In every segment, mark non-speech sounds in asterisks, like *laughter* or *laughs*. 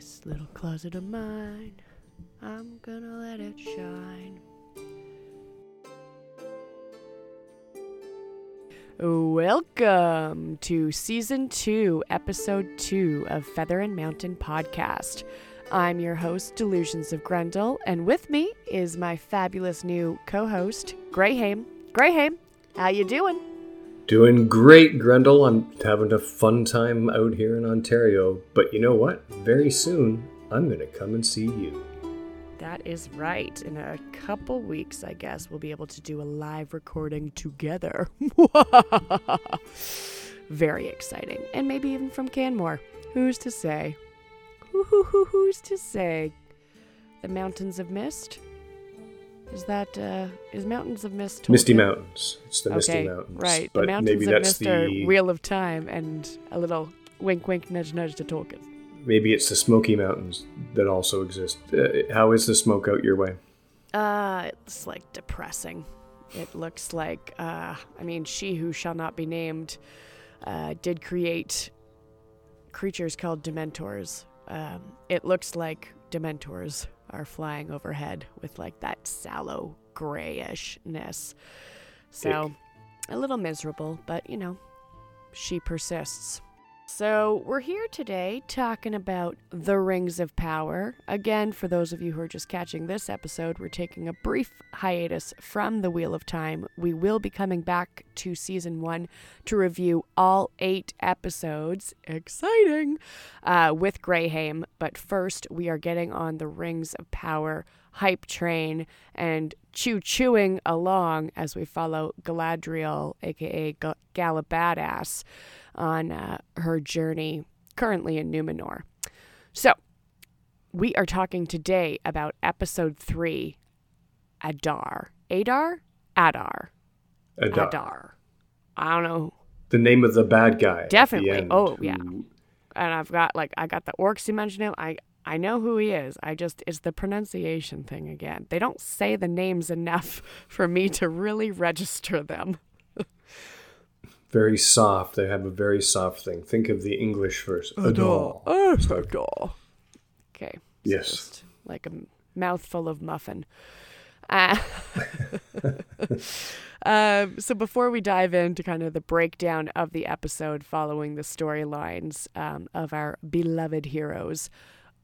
This little closet of mine, I'm gonna let it shine. Welcome to season two, episode two of Feather and Mountain podcast. I'm your host, Delusions of Grendel, and with me is my fabulous new co-host, Graham. Graham, how you doing? Doing great, Grendel. I'm having a fun time out here in Ontario. But you know what? Very soon, I'm going to come and see you. That is right. In a couple weeks, I guess, we'll be able to do a live recording together. *laughs* Very exciting. And maybe even from Canmore. Who's to say? Who's to say? The Mountains of Mist? Is that, uh, is Mountains of Mist? Misty Mountains. It's the okay, Misty Mountains. right. But the Mountains maybe of that's Mist are the Wheel of Time and a little wink, wink, nudge, nudge to Tolkien. maybe it's the Smoky Mountains that also exist. Uh, how is the smoke out your way? Uh, it's like depressing. It looks like, uh, I mean, she who shall not be named, uh, did create creatures called Dementors. Um, it looks like Dementors are flying overhead with like that sallow grayishness. So, a little miserable, but you know, she persists. So, we're here today talking about the Rings of Power. Again, for those of you who are just catching this episode, we're taking a brief hiatus from the Wheel of Time. We will be coming back to season one to review all eight episodes. Exciting! Uh, with Graham. But first, we are getting on the Rings of Power hype train and chew chewing along as we follow Galadriel, aka G- Galabadass on uh, her journey currently in Numenor. So, we are talking today about episode three, Adar. Adar? Adar. Adar. Adar. I don't know. The name of the bad guy. Definitely. Oh, yeah. And I've got like I got the orcs you mentioned him. I I know who he is. I just it's the pronunciation thing again. They don't say the names enough *laughs* for me to really register them. *laughs* Very soft. They have a very soft thing. Think of the English first. Adar. Oh, Adar. Okay. so Yes. just like a mouthful of muffin. Uh, *laughs* um, so before we dive into kind of the breakdown of the episode following the storylines um, of our beloved heroes,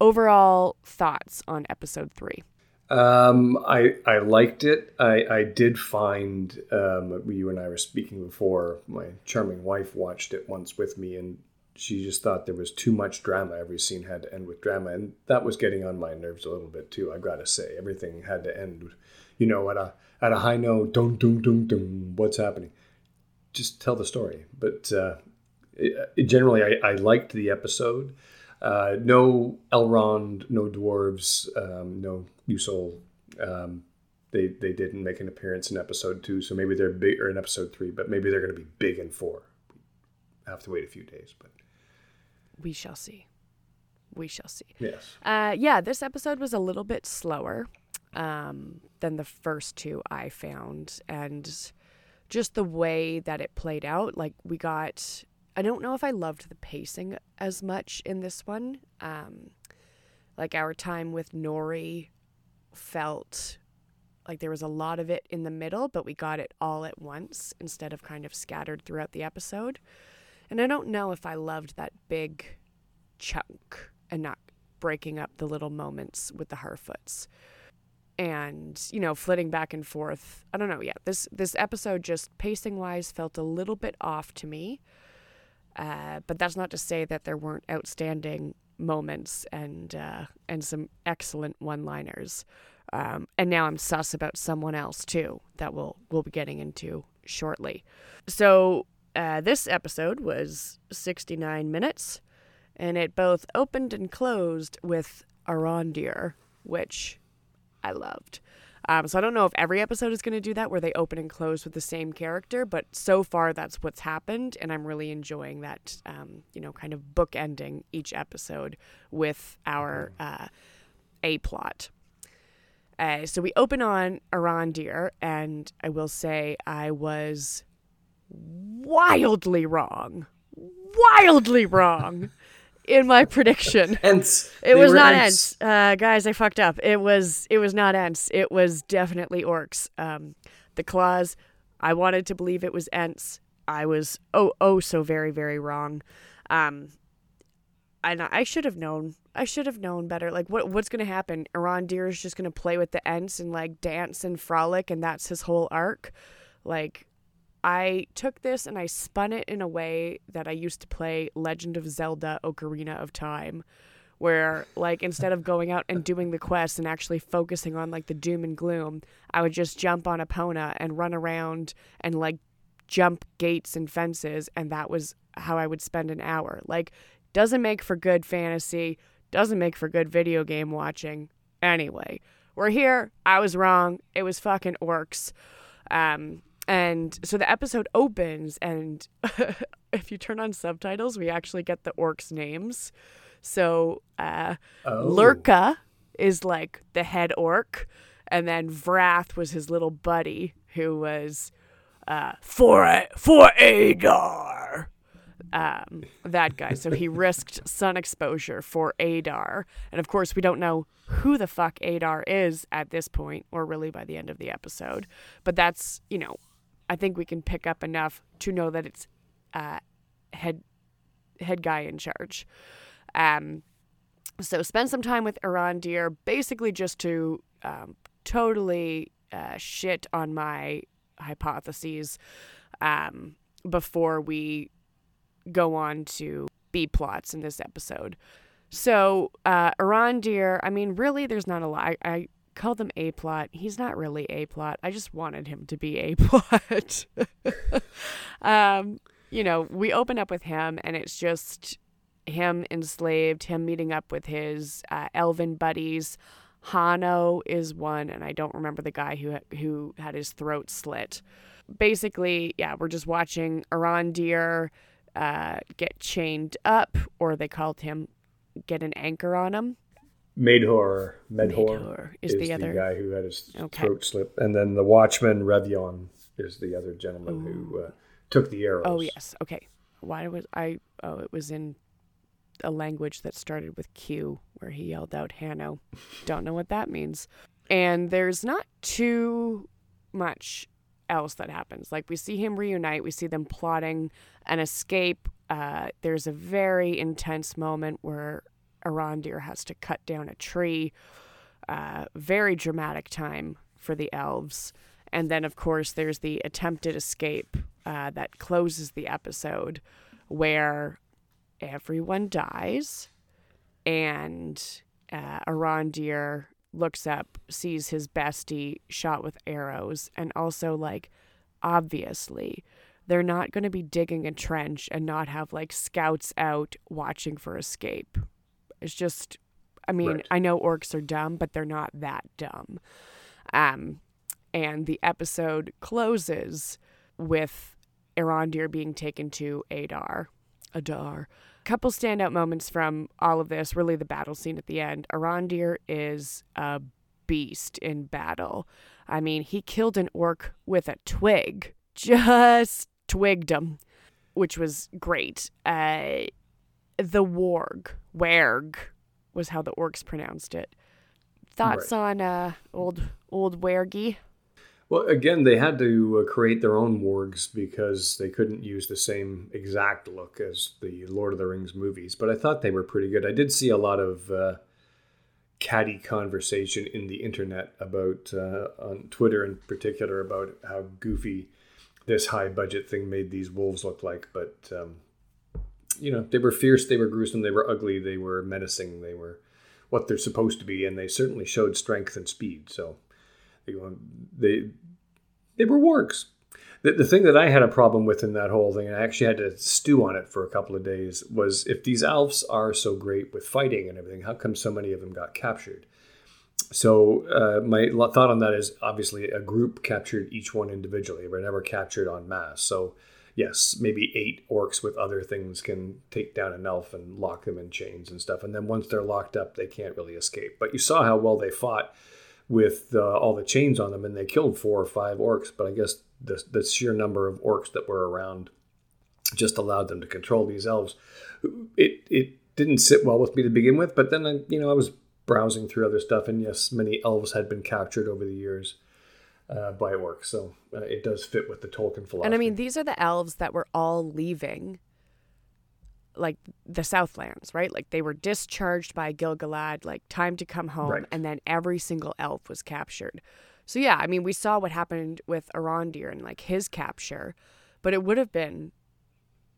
overall thoughts on episode three. Um, I I liked it. I I did find um, you and I were speaking before. My charming wife watched it once with me, and she just thought there was too much drama. Every scene had to end with drama, and that was getting on my nerves a little bit too. I gotta say, everything had to end, you know, at a at a high note. Dum dum dum dum. What's happening? Just tell the story. But uh, it, generally, I, I liked the episode. Uh, no Elrond, no dwarves, um, no Usul. Um, they they didn't make an appearance in episode two, so maybe they're big or in episode three, but maybe they're going to be big in four. I have to wait a few days, but We shall see. We shall see. yes, Uh, yeah, this episode was a little bit slower um, than the first two I found, and just the way that it played out. Like we got, I don't know if I loved the pacing as much in this one. Um, like our time with Nori felt like there was a lot of it in the middle, but we got it all at once instead of kind of scattered throughout the episode. And I don't know if I loved that big chunk and not breaking up the little moments with the Harfoots. And, you know, flitting back and forth. I don't know, yeah. This this episode just pacing wise felt a little bit off to me. Uh, but that's not to say that there weren't outstanding moments and uh, and some excellent one liners. Um, and now I'm sus about someone else too that we'll we'll be getting into shortly. So uh, this episode was 69 minutes, and it both opened and closed with Arondir, which I loved. Um, so I don't know if every episode is going to do that, where they open and close with the same character, but so far that's what's happened, and I'm really enjoying that. Um, you know, kind of bookending each episode with our uh, a plot. Uh, so we open on Arondir, and I will say I was wildly wrong. Wildly wrong. In my prediction. *laughs* Ents. It They was not Ents. Ents. Uh, guys, I fucked up. It was it was not Ents. It was definitely orcs. Um, the claws. I wanted to believe it was Ents. I was oh oh so very very wrong. Um, and I should have known. I should have known better. Like what what's gonna happen? Arondir is just gonna play with the Ents and like dance and frolic, and that's his whole arc. Like I took this and I spun it in a way that I used to play Legend of Zelda Ocarina of Time, where like instead of going out and doing the quests and actually focusing on like the doom and gloom, I would just jump on Epona and run around and like jump gates and fences, and that was how I would spend an hour. Like, doesn't make for good fantasy, doesn't make for good video game watching. Anyway, we're here. I was wrong. It was fucking orcs. Um, and so the episode opens, and *laughs* if you turn on subtitles, we actually get the orcs' names. So uh, Oh. Lurka is like the head orc, and then Vrath was his little buddy who was uh, for for Adar. Um, that guy. So he *laughs* risked sun exposure for Adar, and of course we don't know who the fuck Adar is at this point, or really by the end of the episode. But that's you know, I think we can pick up enough to know that it's uh, head head guy in charge. Um, so spend some time with Arondir, basically just to um, totally uh, shit on my hypotheses um, before we go on to B plots in this episode. So uh, Arondir, I mean, really, there's not a lot. I, I call them A plot. He's not really A plot. I just wanted him to be A *laughs* plot. um, you know, we open up with him, and it's just him enslaved, him meeting up with his uh, elven buddies. Hano is one, and I don't remember the guy who who had his throat slit. Basically, yeah, we're just watching Arondir uh, get chained up, or they called him get an anchor on him. Madhor. Medhor Madhor is the other- guy who had his Okay. throat slit, and then the watchman Revion is the other gentleman who uh, took the arrows. Oh yes, okay. Why was I? Oh, it was in a language that started with Q, where he yelled out "Hanno." Don't know what that means. And there's not too much else that happens. Like we see him reunite, we see them plotting an escape. Uh, there's a very intense moment where Arondir has to cut down a tree. Uh, very dramatic time for the elves. And then, of course, there's the attempted escape uh, that closes the episode where everyone dies and uh, Arondir looks up, sees his bestie shot with arrows, and also, like, obviously, they're not going to be digging a trench and not have, like, scouts out watching for escape. It's just, I mean, Right. I know orcs are dumb, but they're not that dumb. Um, and the episode closes with Arondir being taken to Adar. Adar. Couple standout moments from all of this, really the battle scene at the end. Arondir is a beast in battle. I mean, he killed an orc with a twig. *laughs* Just twigged him, which was great. Uh, the warg, werg, was how the orcs pronounced it. Thoughts on uh, old old wergy? Well, again, they had to uh, create their own wargs because they couldn't use the same exact look as the Lord of the Rings movies. But I thought they were pretty good. I did see a lot of uh, catty conversation in the internet about, uh, on Twitter in particular, about how goofy this high budget thing made these wolves look like. But, um, you know, they were fierce, they were gruesome, they were ugly, they were menacing, they were what they're supposed to be, and they certainly showed strength and speed. So they they they were wargs. The, the thing that I had a problem with in that whole thing, and I actually had to stew on it for a couple of days, was if these elves are so great with fighting and everything, how come so many of them got captured? So uh, my thought on that is obviously a group captured each one individually. Were never captured en masse. So yes, maybe eight orcs with other things can take down an elf and lock them in chains and stuff. And then once they're locked up, they can't really escape. But you saw how well they fought with uh, all the chains on them, and they killed four or five orcs. But I guess the, the sheer number of orcs that were around just allowed them to control these elves. It it didn't sit well with me to begin with. But then, I, you know, I was browsing through other stuff, and yes, many elves had been captured over the years uh, by orcs, so uh, it does fit with the Tolkien philosophy. And I mean, these are the elves that were all leaving, like the Southlands, right? Like they were discharged by Gil-galad, like time to come home, Right. and then every single elf was captured. So yeah, I mean, we saw what happened with Arondir and like his capture, but it would have been,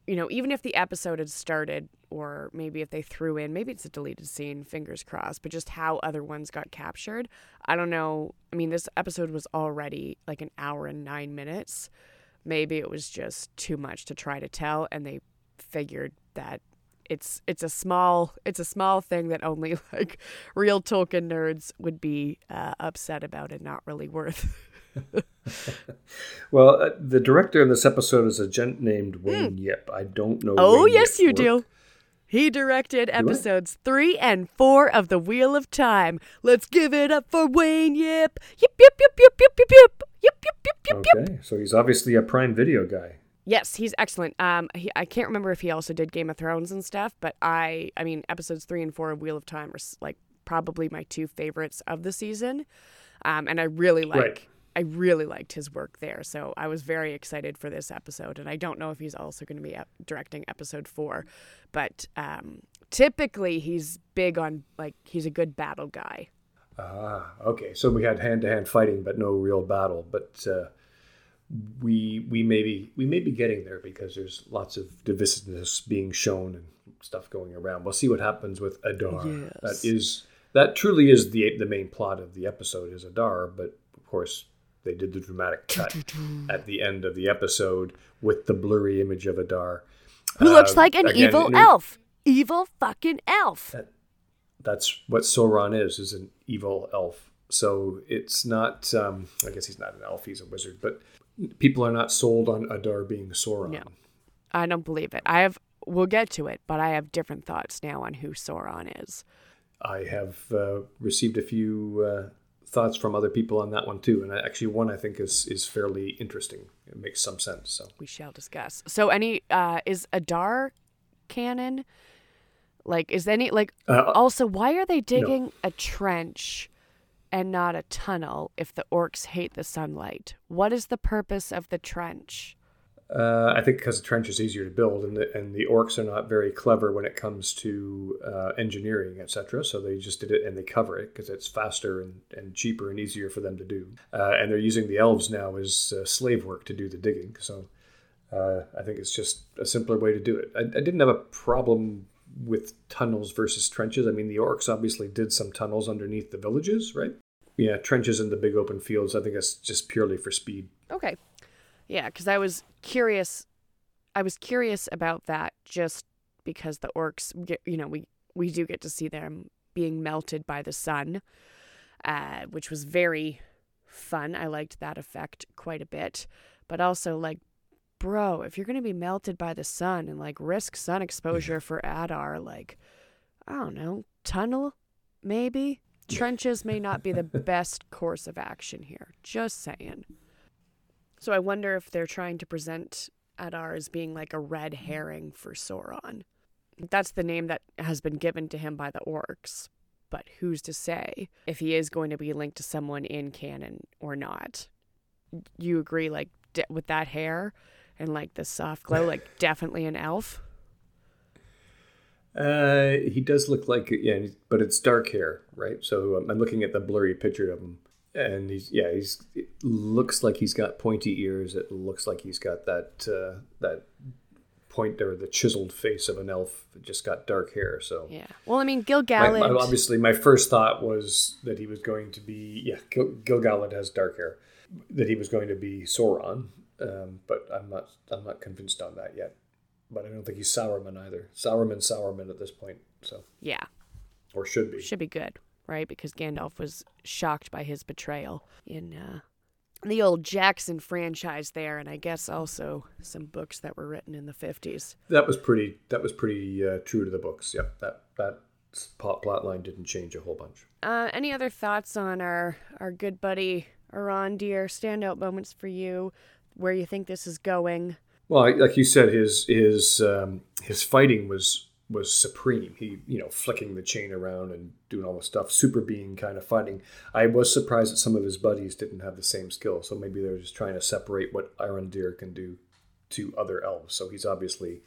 you know, even if the episode had started, or maybe if they threw in, maybe it's a deleted scene, fingers crossed, but just how other ones got captured. I don't know. I mean, this episode was already like an hour and nine minutes. Maybe it was just too much to try to tell, and they figured that it's it's a small it's a small thing that only *laughs* like real Tolkien nerds would be uh, upset about and not really worth. *laughs* well, uh, the director of this episode is a gent named Wayne Yip. I don't know. Hmm. Oh Wayne yes, you do. He directed episodes three and four of The Wheel of Time. Let's give it up for Wayne Yip. Yip yip yip yip yip yip yip yip yip yip yip yip. Okay, so he's obviously a Prime Video guy. Yes, he's excellent. Um, he, I can't remember if he also did Game of Thrones and stuff, but I, I mean, episodes three and four of Wheel of Time are like probably my two favorites of the season, um, and I really like, Right. I really liked his work there. So I was very excited for this episode, and I don't know if he's also going to be ep- directing episode four, but um, typically he's big on like he's a good battle guy. Ah, okay. So we had hand to hand fighting, but no real battle. But uh, we we may be we may be getting there because there's lots of divisiveness being shown and stuff going around. We'll see what happens with Adar. Yes. That is that truly is the the main plot of the episode is Adar, but of course they did the dramatic cut at the end of the episode with the blurry image of Adar. Who looks Uh, like an again, evil elf? Evil fucking elf. that's what Sauron is, is an evil elf. So it's not, um, I guess he's not an elf, he's a wizard, but people are not sold on Adar being Sauron. No. I don't believe it. I have. We'll get to it, but I have different thoughts now on who Sauron is. I have uh, received a few uh, thoughts from other people on that one too. And actually, one I think is, is fairly interesting. It makes some sense. So We shall discuss. So, any uh, is Adar canon? Like, is any like? Uh, also, why are they digging a trench and not a tunnel if the orcs hate the sunlight? What is the purpose of the trench? Uh, I think because the trench is easier to build, and the, and the orcs are not very clever when it comes to uh, engineering, etc. So they just did it and they cover it because it's faster and, and cheaper and easier for them to do. Uh, and they're using the elves now as uh, slave work to do the digging. So uh, I think it's just a simpler way to do it. I, I didn't have a problem with tunnels versus trenches. I mean, the orcs obviously did some tunnels underneath the villages, right? Yeah, trenches in the big open fields. I think that's just purely for speed. Okay. Yeah, because I was curious. I was curious about that just because the orcs, get, you know, we we do get to see them being melted by the sun, uh, which was very fun. I liked that effect quite a bit, but also like, bro, if you're gonna be melted by the sun and like risk sun exposure for Adar, like, I don't know, tunnel, maybe. Trenches may not be the best course of action here. Just saying. So I wonder if they're trying to present Adar as being like a red herring for Sauron. That's the name that has been given to him by the orcs. But who's to say if he is going to be linked to someone in canon or not? You agree, like, de- with that hair and like the soft glow, like, *laughs* definitely an elf? Uh, he does look like yeah, but it's dark hair, right? So um, I'm looking at the blurry picture of him, and he's yeah, he's it looks like he's got pointy ears. It looks like he's got that uh, that point or the chiseled face of an elf. Just got dark hair. So Yeah. Well, I mean, Gil-galad. my- obviously, my first thought was that he was going to be yeah, Gil- Gil-galad has dark hair, that he was going to be Sauron. Um, but I'm not I'm not convinced on that yet. But I don't think he's Sauron either. Sauron, Sauron at this point. So yeah. or should be. should be good, right? Because Gandalf was shocked by his betrayal in uh, the old Jackson franchise there, and I guess also some books that were written in the 50s. That was pretty. That was pretty uh, true to the books. Yep. That that plot plot line didn't change a whole bunch. Uh, any other thoughts on our, our good buddy Arondir? Standout moments for you, where you think this is going? Well, like you said, his his um, his fighting was was supreme. He, you know, flicking the chain around and doing all the stuff, super being kind of fighting. I was surprised that some of his buddies didn't have the same skill. So maybe they're just trying to separate what Arondir can do to other elves. So he's obviously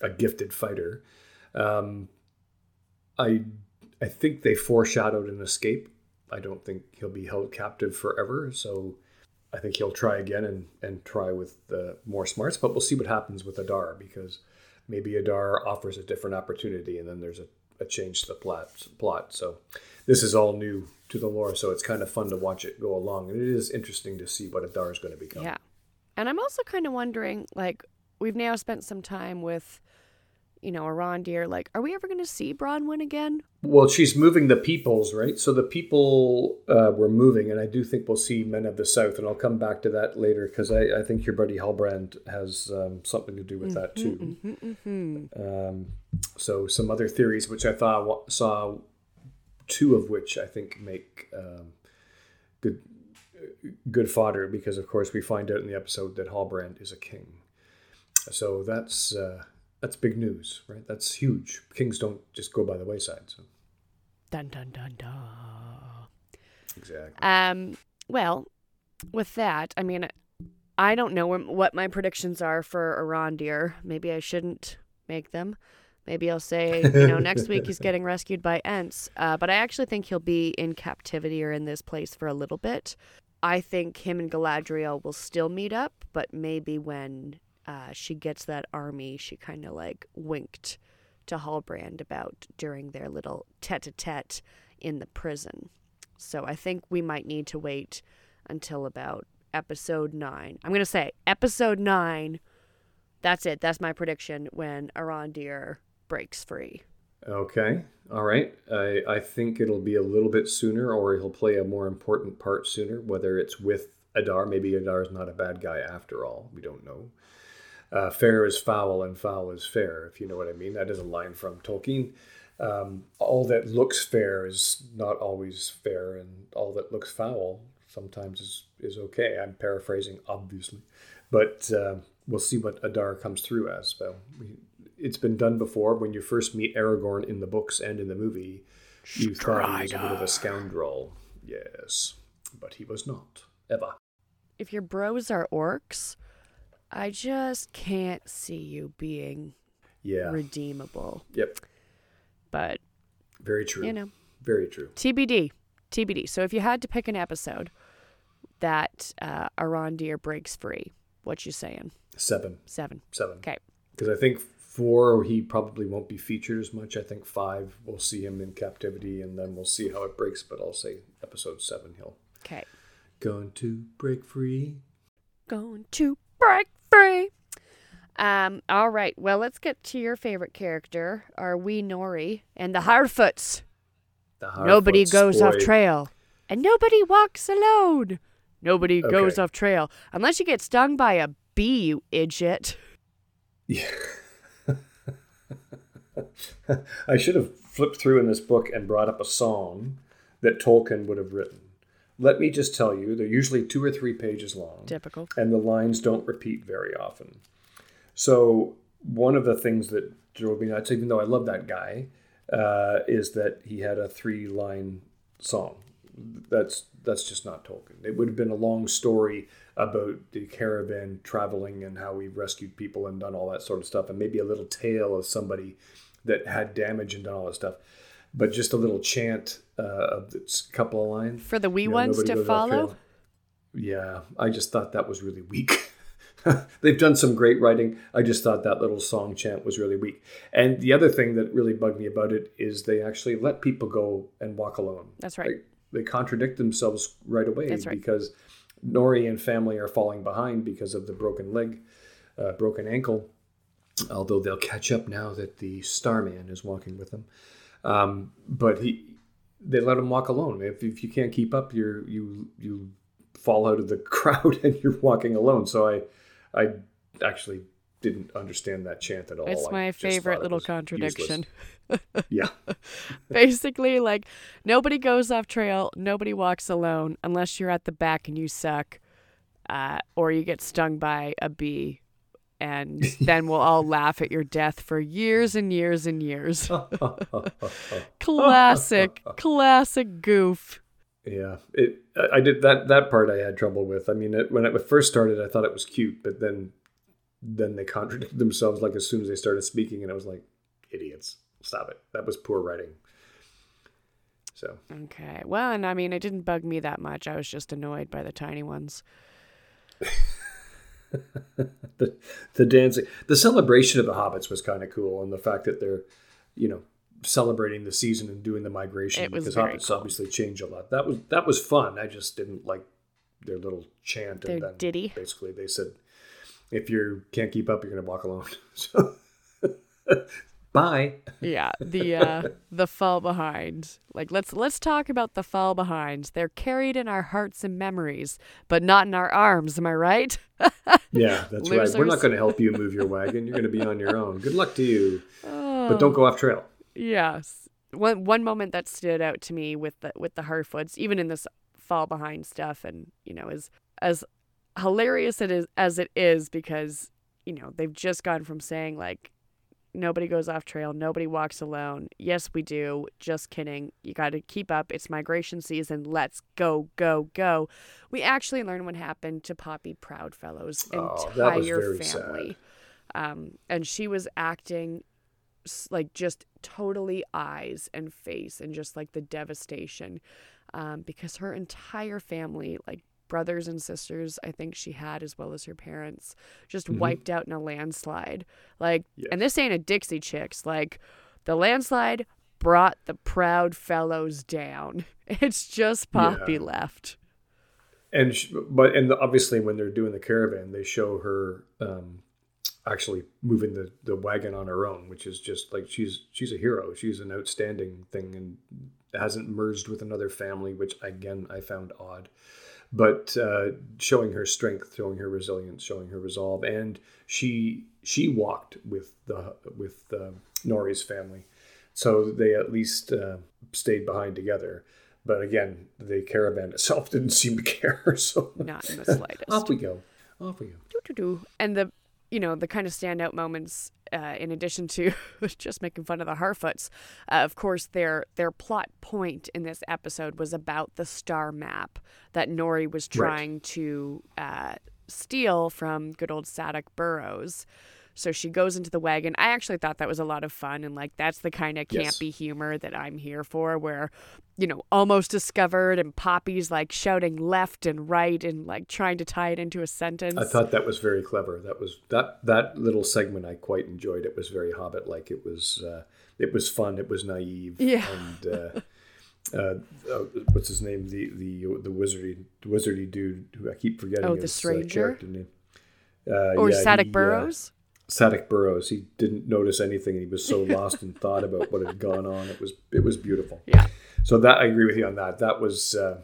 a gifted fighter. Um, I I think they foreshadowed an escape. I don't think he'll be held captive forever. So I think he'll try again and, and try with uh, more smarts. But we'll see what happens with Adar because maybe Adar offers a different opportunity and then there's a, a change to the plot, plot. So this is all new to the lore. So it's kind of fun to watch it go along. And it is interesting to see what Adar is going to become. Yeah. And I'm also kind of wondering like, we've now spent some time with you know, Arondir, like, are we ever going to see Bronwyn again? Well, she's moving the peoples, right? So the people uh, were moving, and I do think we'll see Men of the South, and I'll come back to that later because I, I think your buddy Halbrand has um, something to do with that too. Mm-hmm, mm-hmm. Um, so some other theories, which I thought saw two of which I think make um, good good fodder because, of course, we find out in the episode that Halbrand is a king. So that's. Uh, that's big news, right? That's huge. Kings don't just go by the wayside. So. Dun dun dun dun. Exactly. Um. Well, with that, I mean, I don't know what my predictions are for Arondir. Maybe I shouldn't make them. Maybe I'll say, you know, next week he's *laughs* getting rescued by Ents. Uh, but I actually think he'll be in captivity or in this place for a little bit. I think him and Galadriel will still meet up, but maybe when uh, she gets that army she kind of like winked to Halbrand about during their little tete a tete in the prison. So I think we might need to wait until about episode nine. I'm going to say episode nine. That's it. That's my prediction when Arondir breaks free. Okay. All right. I, I think it'll be a little bit sooner, or he'll play a more important part sooner, whether it's with Adar. Maybe Adar is not a bad guy after all. We don't know uh, fair is foul and foul is fair, if you know what I mean. That is a line from Tolkien. Um, all that looks fair is not always fair, and all that looks foul sometimes is, is okay. I'm paraphrasing, obviously. But uh, we'll see what Adar comes through as. Well, we, it's been done before. When you first meet Aragorn in the books and in the movie, you Strider. thought he was a bit of a scoundrel. Yes, but he was not, ever. If your bros are orcs, I just can't see you being yeah redeemable. Yep. But very true. You know. Very true. TBD. TBD. So if you had to pick an episode that uh, Arondir breaks free, what you saying? Seven. Seven. Seven. Okay. Because I think four he probably won't be featured as much. I think five we'll see him in captivity, and then we'll see how it breaks. But I'll say episode seven he'll. Okay. Going to break free. Going to break free. Um, all right. Well, let's get to your favorite character, our wee Nori, and the Harfoots. The nobody goes boy. off trail, and nobody walks alone. Nobody okay. goes off trail unless you get stung by a bee, you idiot. Yeah. *laughs* I should have flipped through in this book and brought up a song that Tolkien would have written. Let me just tell you, they're usually two or three pages long. Typical. And the lines don't repeat very often. So, one of the things that drove me nuts, even though I love that guy, uh, is that he had a three line song. That's that's just not Tolkien. It would have been a long story about the caravan traveling and how we rescued people and done all that sort of stuff, and maybe a little tale of somebody that had damage and done all that stuff but just a little chant uh, of a couple of lines for the wee you know, ones to follow. Yeah, I just thought that was really weak. *laughs* They've done some great writing. I just thought that little song chant was really weak. And the other thing that really bugged me about it is they actually let people go and walk alone. That's right. They, they contradict themselves right away That's right. because Nori and family are falling behind because of the broken leg, uh, broken ankle. Although they'll catch up now that the Starman is walking with them. Um, but he, they let him walk alone. If, if you can't keep up, you're you you fall out of the *laughs* crowd and you're walking alone. So I, I actually didn't understand that chant at all. It's my favorite little contradiction. *laughs* yeah. *laughs* Basically, like nobody goes off trail, nobody walks alone unless you're at the back and you suck, uh, or you get stung by a bee, and then we'll all laugh at your death for years and years and years. *laughs* classic, classic goof. Yeah, it. I did that. That part I had trouble with. I mean, it, when it first started, I thought it was cute, but then, then they contradicted themselves. Like as soon as they started speaking, and I was like, idiots, stop it. That was poor writing. So okay, well, and I mean, it didn't bug me that much. I was just annoyed by the tiny ones. *laughs* the the dancing, the celebration of the hobbits was kind of cool, and the fact that they're, you know, celebrating the season and doing the migration because hobbits cool. obviously change a lot. That was that was fun. I just didn't like their little chant Their and then ditty. basically they said, if you can't keep up, you're gonna walk alone. *laughs* So bye. Yeah, the uh *laughs* the fall behind. Like let's let's talk about the fall behind. They're carried in our hearts and memories, but not in our arms, am I right? Yeah, that's right. We're not going to help you move your wagon. You're going to be on your own. Good luck to you, Oh. but don't go off trail. Yes. One one moment that stood out to me with the with the Harfoots, even in this fall behind stuff, and you know, as as hilarious it is as it is, because you know they've just gone from saying like nobody goes off trail, nobody walks alone. Yes, we do. Just kidding. You got to keep up. It's migration season. Let's go, go, go. We actually learn what happened to Poppy Proudfellow's Oh, entire family. Um, and she was acting like just totally eyes and face and just like the devastation um, because her entire family like brothers and sisters i think she had as well as her parents just Mhm. wiped out in a landslide like Yes. and this ain't a dixie chicks like the landslide brought the proud fellows down *laughs* it's just poppy Yeah. left and sh- but and obviously when they're doing the caravan they show her um actually moving the the wagon on her own which is just like she's she's a hero she's an outstanding thing and hasn't merged with another family which again i found odd but uh, showing her strength showing her resilience showing her resolve. And she she walked with the with uh, nori's family. So they at least uh, stayed behind together. But again the caravan itself *laughs* didn't seem to care so not in the slightest. *laughs* off we go. Off we go. And the, you know, the kind of standout moments, uh, in addition to *laughs* just making fun of the Harfoots, uh, of course, their their plot point in this episode was about the star map that Nori was trying to uh, steal from good old Sadok Burrows. So she goes into the wagon. I actually thought that was a lot of fun, and like that's the kind of Yes. campy humor that I'm here for, where you know, almost discovered, and Poppy's like shouting left and right and like trying to tie it into a sentence. I thought that was very clever. That was that that little segment I quite enjoyed. It was very Hobbit like. It was uh, it was fun. It was naive. Yeah. And uh, uh, uh, what's his name? The the the wizardy the wizardy dude who I keep forgetting. Oh, the uh, stranger? character name. Uh, or yeah, uh, Burrows. Sadok Burrows. He didn't notice anything. He was so *laughs* lost in thought about what had gone on. It was it was beautiful. Yeah. So that I agree with you on that. That was uh,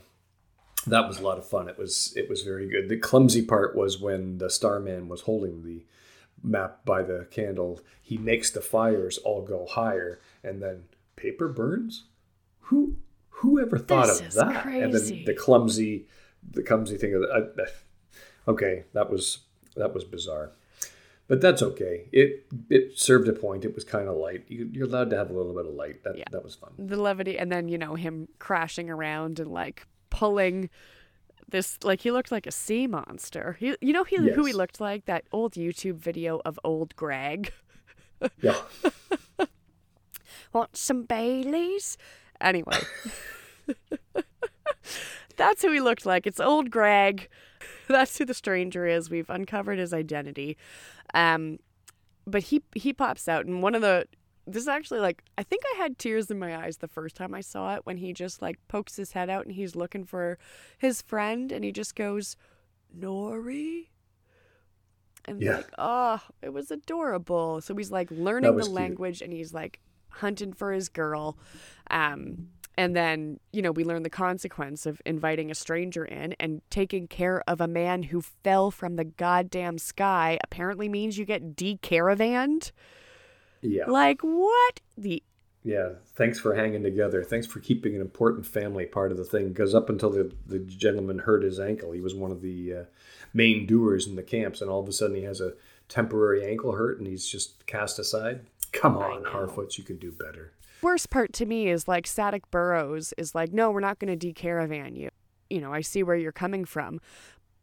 that was a lot of fun. It was it was very good. The clumsy part was when the Starman was holding the map by the candle. He makes the fires all go higher, and then paper burns. Who who ever thought This of is that? And then the clumsy the clumsy thing of the, uh, okay, that was that was bizarre. But that's okay. It it served a point. It was kind of light. You, you're allowed to have a little bit of light. That Yeah. that was fun. The levity, and then you know him crashing around and like pulling this. Like he looked like a sea monster. He, you know, he who he looked like that old YouTube video of old Greg. Yeah. *laughs* Want some Baileys? Anyway, *laughs* that's who he looked like. It's old Greg. *laughs* That's who the stranger is. We've uncovered his identity. Um, but he he pops out, and one of the this is actually like I think I had tears in my eyes the first time I saw it when he just like pokes his head out and he's looking for his friend, and he just goes, "Nori." And Yeah. like, oh, it was adorable. So he's like learning the cute. language and he's like hunting for his girl. Um, and then, you know, we learn the consequence of inviting a stranger in and taking care of a man who fell from the goddamn sky apparently means you get decaravaned. Yeah. Like, what? The Yeah, thanks for hanging together. Thanks for keeping an important family part of the thing. Because up until the, the gentleman hurt his ankle, he was one of the uh, main doers in the camps, and all of a sudden he has a temporary ankle hurt and he's just cast aside. Come on, Harfoots, you can do better. Worst part to me is like Sadok Burrows is like, no, we're not going to decaravan you. You know, I see where you're coming from,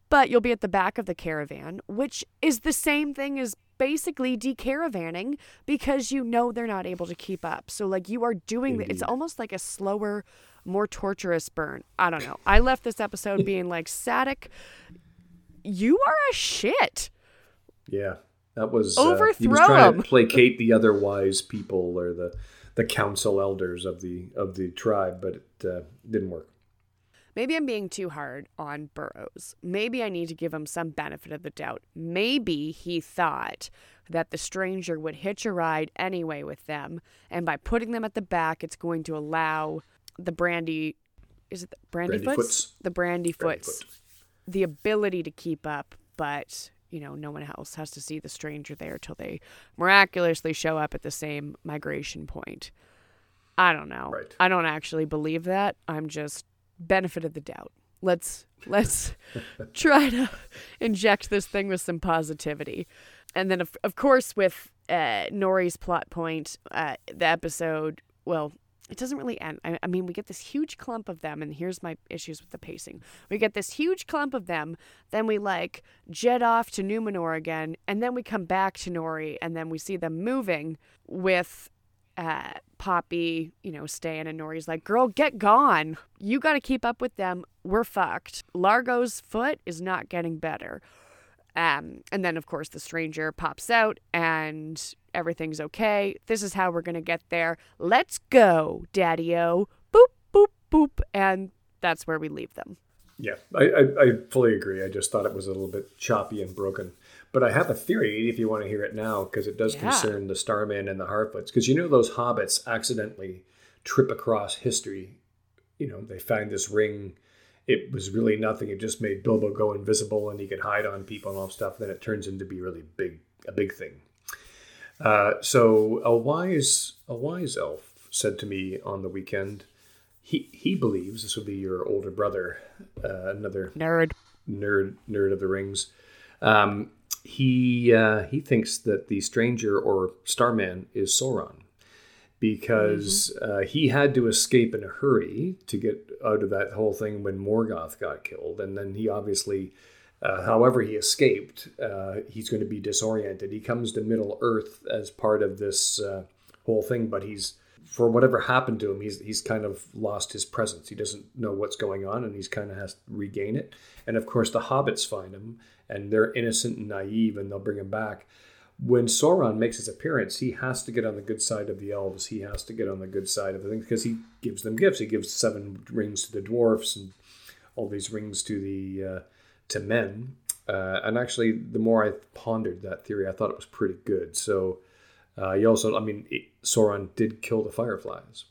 but you'll be at the back of the caravan, which is the same thing as basically decaravaning because you know they're not able to keep up. So like you are doing the, it's almost like a slower, more torturous burn. I don't know. I left this episode *laughs* being like, Static, you are a shit. Yeah, that was Overthrow uh, he was trying him. to placate the other wise people or the the council elders of the of the tribe, but it uh, didn't work. Maybe I'm being too hard on Burrows. Maybe I need to give him some benefit of the doubt. Maybe he thought that the stranger would hitch a ride anyway with them, and by putting them at the back, it's going to allow the brandy. Is it the brandy, Brandy foots? Foots. The brandy, Brandy foots. Foot. The ability to keep up, but you know, no one else has to see the stranger there till they miraculously show up at the same migration point. I don't know. Right. I don't actually believe that. I'm just benefit of the doubt. Let's let's *laughs* try to inject this thing with some positivity. And then of, of course with uh, Nori's plot point, uh, the episode, well, it doesn't really end. I, I mean, we get this huge clump of them, and here's my issues with the pacing. We get this huge clump of them, then we like jet off to Numenor again, and then we come back to Nori, and then we see them moving with uh, Poppy, you know, staying, and Nori's like, "Girl, get gone! You got to keep up with them. We're fucked." Largo's foot is not getting better. Um, and then, of course, the stranger pops out and everything's okay. This is how we're going to get there. Let's go, Daddy O. Boop, boop, boop. And that's where we leave them. Yeah, I, I, I fully agree. I just thought it was a little bit choppy and broken. But I have a theory if you want to hear it now, because it does Yeah. concern the Starman and the Harfoots. Because you know those hobbits accidentally trip across history. You know, they find this ring. It was really nothing. It just made Bilbo go invisible and he could hide on people and all stuff. Then it turns into be really big, a big thing. Uh, so a wise, a wise elf said to me on the weekend. He he believes this would be your older brother, uh, another Nerd. nerd nerd of the rings. Um, he uh, he thinks that the stranger or Starman is Sauron because uh, he had to escape in a hurry to get out of that whole thing when Morgoth got killed, and then he obviously. Uh, however, he escaped. Uh, he's going to be disoriented. He comes to Middle Earth as part of this uh, whole thing, but he's for whatever happened to him, he's he's kind of lost his presence. He doesn't know what's going on, and he's kind of has to regain it. And of course, the hobbits find him, and they're innocent and naive, and they'll bring him back. When Sauron makes his appearance, he has to get on the good side of the elves. He has to get on the good side of the things because he gives them gifts. He gives seven rings to the dwarfs and all these rings to the uh, to men. Uh, and actually, the more I pondered that theory, I thought it was pretty good. So. Uh, he also, I mean, it, Sauron did kill the fireflies,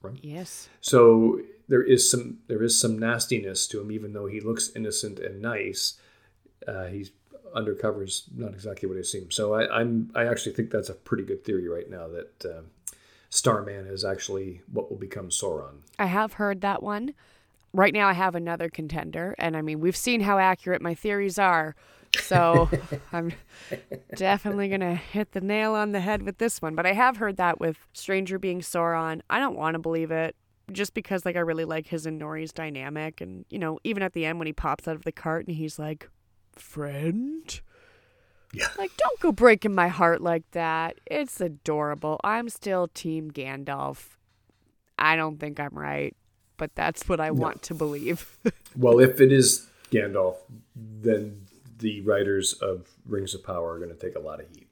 right? Yes. So there is some there is some nastiness to him, even though he looks innocent and nice. Uh, he's undercover's not exactly what he seems. So I, I'm I actually think that's a pretty good theory right now that uh, Starman is actually what will become Sauron. I have heard that one. Right now, I have another contender, and I mean, we've seen how accurate my theories are. So *laughs* I'm definitely going to hit the nail on the head with this one. But I have heard that with Stranger being Sauron. I don't want to believe it just because, like, I really like his and Nori's dynamic. And, you know, even at the end when he pops out of the cart and he's like, friend? Yeah. Like, don't go breaking my heart like that. It's adorable. I'm still Team Gandalf. I don't think I'm right, but that's what I want to believe. *laughs* Well, if it is Gandalf, then the writers of Rings of Power are going to take a lot of heat.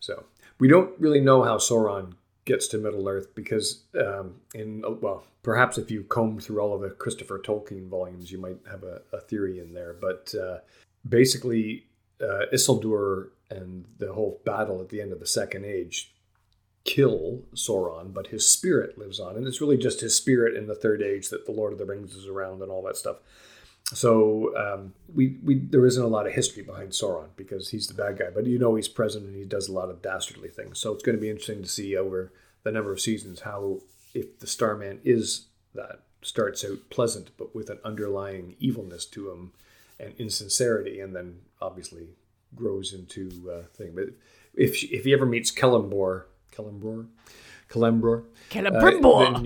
So we don't really know how Sauron gets to Middle Earth because, um, in well, perhaps if you comb through all of the Christopher Tolkien volumes, you might have a, a theory in there. But uh, basically, uh, Isildur and the whole battle at the end of the Second Age kill Sauron, but his spirit lives on, and it's really just his spirit in the Third Age that the Lord of the Rings is around and all that stuff. So um, we we there isn't a lot of history behind Sauron because he's the bad guy, but you know he's present and he does a lot of dastardly things. So it's going to be interesting to see over the number of seasons how if the Starman is that starts out pleasant but with an underlying evilness to him and insincerity, and then obviously grows into uh, thing. But if if he ever meets Kellenbor, Kellenbor, Kellenbor, Kellenbor, uh,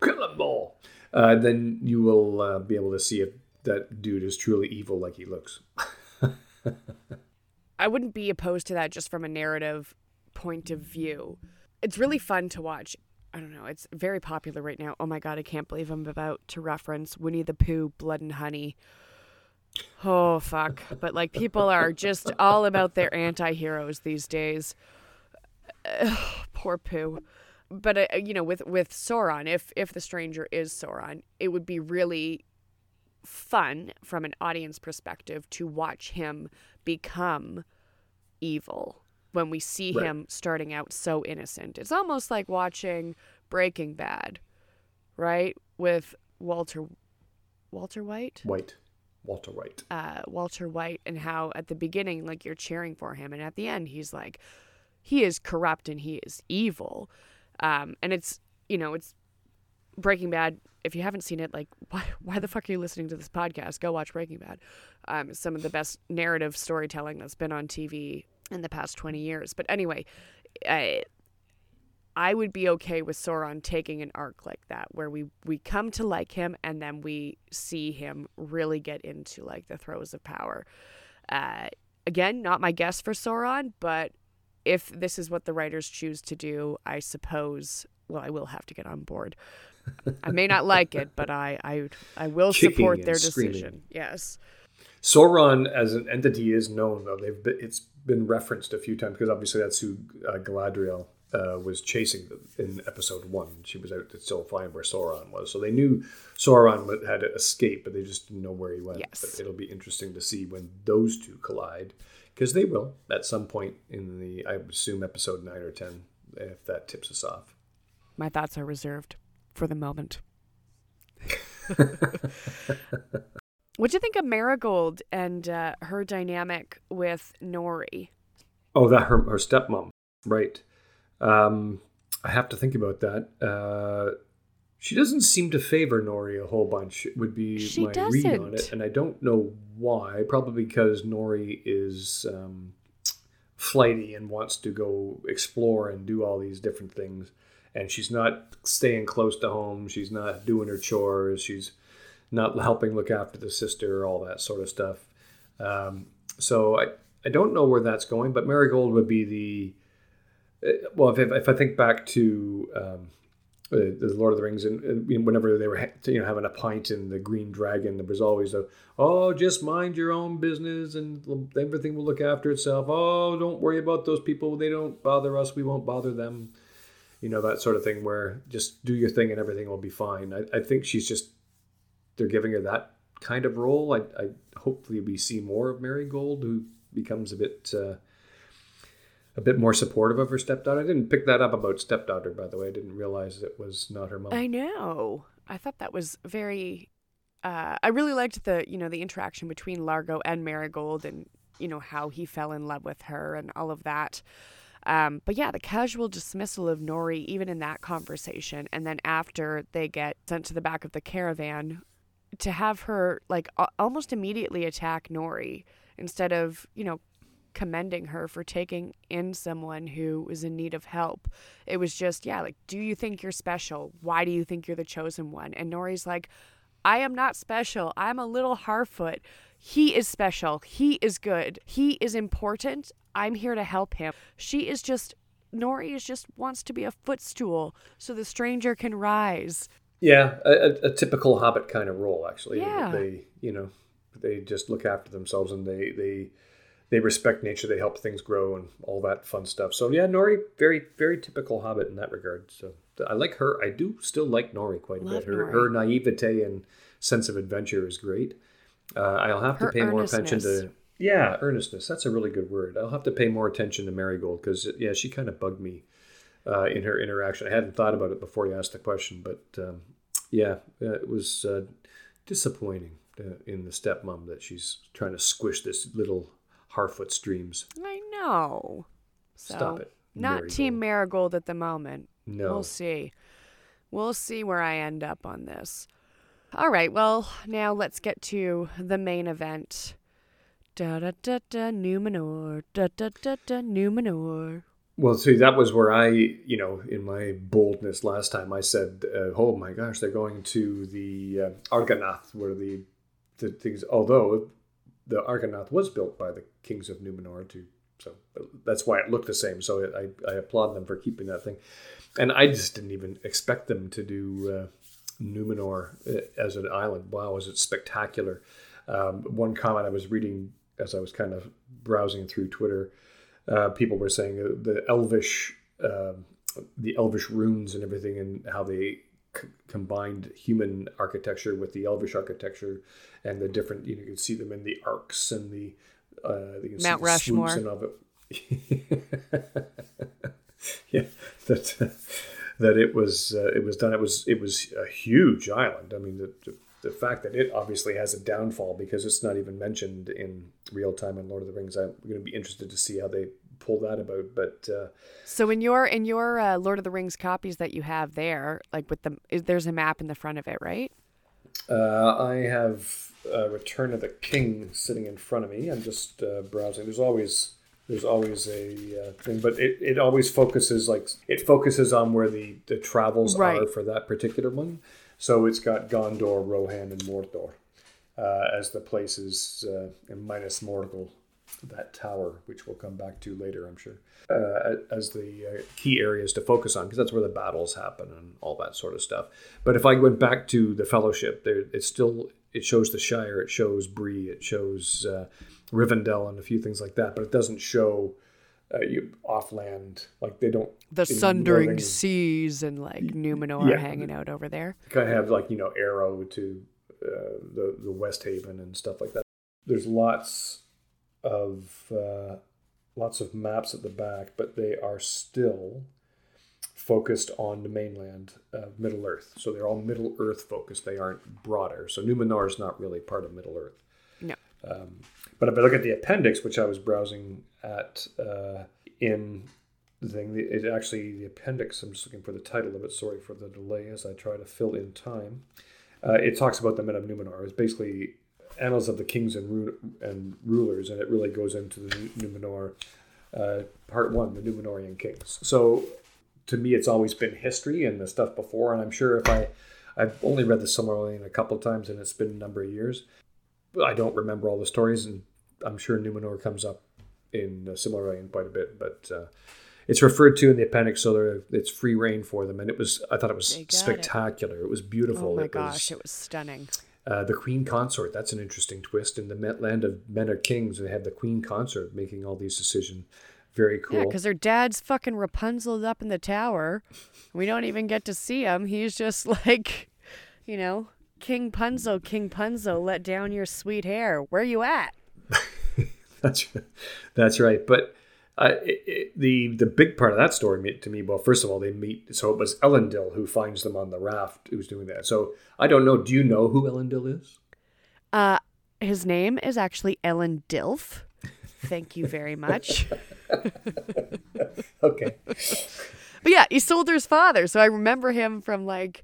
Kellenbor, *laughs* uh, then you will uh, be able to see if that dude is truly evil like he looks. *laughs* I wouldn't be opposed to that just from a narrative point of view. It's really fun to watch. I don't know. It's very popular right now. Oh my god, I can't believe I'm about to reference Winnie the Pooh, Blood and Honey. Oh fuck! But like people are just all about their anti-heroes these days. Ugh, *sighs* poor Pooh. But uh, you know, with with Sauron, if if the stranger is Sauron, it would be really fun from an audience perspective to watch him become evil when we see Right. him starting out so innocent. It's almost like watching Breaking Bad, right? With Walter Walter White? White, Walter White. uh, Walter White and how at the beginning, like you're cheering for him, and at the end, he's like, he is corrupt and he is evil. Um, and it's, you know, it's Breaking Bad. If you haven't seen it, like, *laughs* why, why the fuck are you listening to this podcast? Go watch Breaking Bad. Um, some of the best narrative storytelling that's been on TV in the past 20 years. But anyway, I, I would be okay with Sauron taking an arc like that, where we we come to like him and then we see him really get into like the throes of power. Uh, again, not my guess for Sauron, but if this is what the writers choose to do, I suppose. Well, I will have to get on board. I may not like it, but I I, I will Kicking support their screaming. decision. Yes. Sauron as an entity is known though. They've been, it's been referenced a few times because obviously that's who uh, Galadriel uh, was chasing them in episode one. She was out to still find where Sauron was, so they knew Sauron had escaped, but they just didn't know where he went. Yes. But it'll be interesting to see when those two collide because they will at some point in the I assume episode nine or ten if that tips us off. My thoughts are reserved for the moment. *laughs* What'd you think of Marigold and uh, her dynamic with Nori? Oh, that her her stepmom, right? Um, I have to think about that. Uh, she doesn't seem to favor Nori a whole bunch. Would be She my read on it, and I don't know why. Probably because Nori is um, flighty and wants to go explore and do all these different things, and she's not staying close to home. She's not doing her chores. She's not helping look after the sister, all that sort of stuff. Um, so I, I don't know where that's going, but Marigold would be the well. If, if I think back to um, uh, the Lord of the Rings, and, and whenever they were you know having a pint in the Green Dragon, there was always a oh, just mind your own business, and everything will look after itself. Oh, don't worry about those people; they don't bother us. We won't bother them. You know that sort of thing, where just do your thing and everything will be fine. I, I think she's just they're giving her that kind of role. I, I hopefully we see more of Marigold, who becomes a bit uh, a bit more supportive of her stepdaughter. I didn't pick that up about stepdaughter, by the way. I didn't realize it was not her mom. I know. I thought that was very. Uh, I really liked the you know the interaction between Largo and Marigold, and you know how he fell in love with her and all of that. Um, but yeah, the casual dismissal of Nori, even in that conversation, and then after they get sent to the back of the caravan, to have her like a- almost immediately attack Nori instead of you know commending her for taking in someone who was in need of help. It was just, yeah, like, do you think you're special? Why do you think you're the chosen one? And Nori's like, I am not special. I'm a little Harfoot. He is special. He is good. He is important. I'm here to help him. She is just, Nori is just wants to be a footstool so the stranger can rise. Yeah, a, a, a typical Hobbit kind of role, actually. Yeah. They, you know, they just look after themselves and they they they respect nature. They help things grow and all that fun stuff. So yeah, Nori, very very typical Hobbit in that regard. So I like her. I do still like Nori quite a Love bit. Her her naivete and sense of adventure is great. Uh, I'll have to pay more attention to. Yeah, earnestness. That's a really good word. I'll have to pay more attention to Marigold because yeah, she kind of bugged me uh, in her interaction. I hadn't thought about it before you asked the question, but um, yeah, uh, it was uh, disappointing uh, in the stepmom that she's trying to squish this little Harfoot streams. I know. So, Stop it. Not Marigold. Team Marigold at the moment. No. We'll see. We'll see where I end up on this. All right, well, now let's get to the main event. Da da da da Numenor. Da da da da Numenor. Well, see, that was where I, you know, in my boldness last time, I said, uh, "Oh my gosh, they're going to the uh, Argonath, where the the things." Although the Argonath was built by the kings of Numenor, too, so that's why it looked the same. So I, I applaud them for keeping that thing, and I just didn't even expect them to do uh, Numenor uh, as an island. Wow, was it spectacular! Um, one comment I was reading as I was kind of browsing through Twitter uh, people were saying the elvish, uh, the elvish runes and everything, and how they c- combined human architecture with the elvish architecture, and the different. You, know, you can see them in the arcs and the uh, you can Mount see the Rushmore. and of it. *laughs* yeah, that that it was uh, it was done. It was it was a huge island. I mean, the, the the fact that it obviously has a downfall because it's not even mentioned in real time in Lord of the Rings. I'm going to be interested to see how they pull that about. But uh, So in your in your uh, Lord of the Rings copies that you have there, like with the there's a map in the front of it, right? uh, I have uh, Return of the King sitting in front of me. I'm just uh, browsing. There's always there's always a uh, thing, but it, it always focuses like it focuses on where the the travels Right. are for that particular one. So it's got Gondor, Rohan, and Mordor uh, as the places, uh, and Minas Morgul, that tower, which we'll come back to later, I'm sure, uh, as the uh, key areas to focus on, because that's where the battles happen and all that sort of stuff. But if I went back to the Fellowship, there it's still it shows the Shire, it shows Bree, it shows uh, Rivendell, and a few things like that, but it doesn't show. Uh, you offland like they don't The sundering seas and like Numenor yeah. hanging out over there. kind of have like you know arrow to uh, the the West Haven and stuff like that. There's lots of uh, lots of maps at the back, but they are still focused on the mainland of Middle Earth. So they're all Middle Earth focused. They aren't broader. So Numenor is not really part of Middle Earth. No. Um, but if I look at the appendix, which I was browsing at uh, in the thing, it actually the appendix. I'm just looking for the title of it. Sorry for the delay as I try to fill in time. Uh, it talks about the men of Numenor. It's basically annals of the kings and ru- and rulers, and it really goes into the Numenor uh, part one, the Numenorian kings. So to me, it's always been history and the stuff before. And I'm sure if I, I've only read the Silmarillion a couple of times, and it's been a number of years. But I don't remember all the stories, and I'm sure Numenor comes up in the Silmarillion quite a bit. But uh, it's referred to in the appendix, so there, it's free reign for them. And it was, I thought it was got it. spectacular. It. was beautiful. Oh my it gosh, Was, it was stunning. Uh, the Queen Consort. That's an interesting twist. In the Met- land of men are kings, they have the Queen Consort making all these decisions. Very cool. Yeah, because her dad's fucking Rapunzeled up in the tower. We don't even get to see him. He's just *laughs* like, you know, King Punzo, King Punzo, let down your sweet hair. Where you at? *laughs* That's that's right. But uh, it, it, the the big part of that story to me, well, first of all, they meet. So it was Elendil who finds them on the raft. Who's doing that? So I don't know. Do you know who Elendil is? Uh, his name is actually Ellen Dilf. Thank you very much. *laughs* Okay. *laughs* But yeah, Isildur's father. So I remember him from like,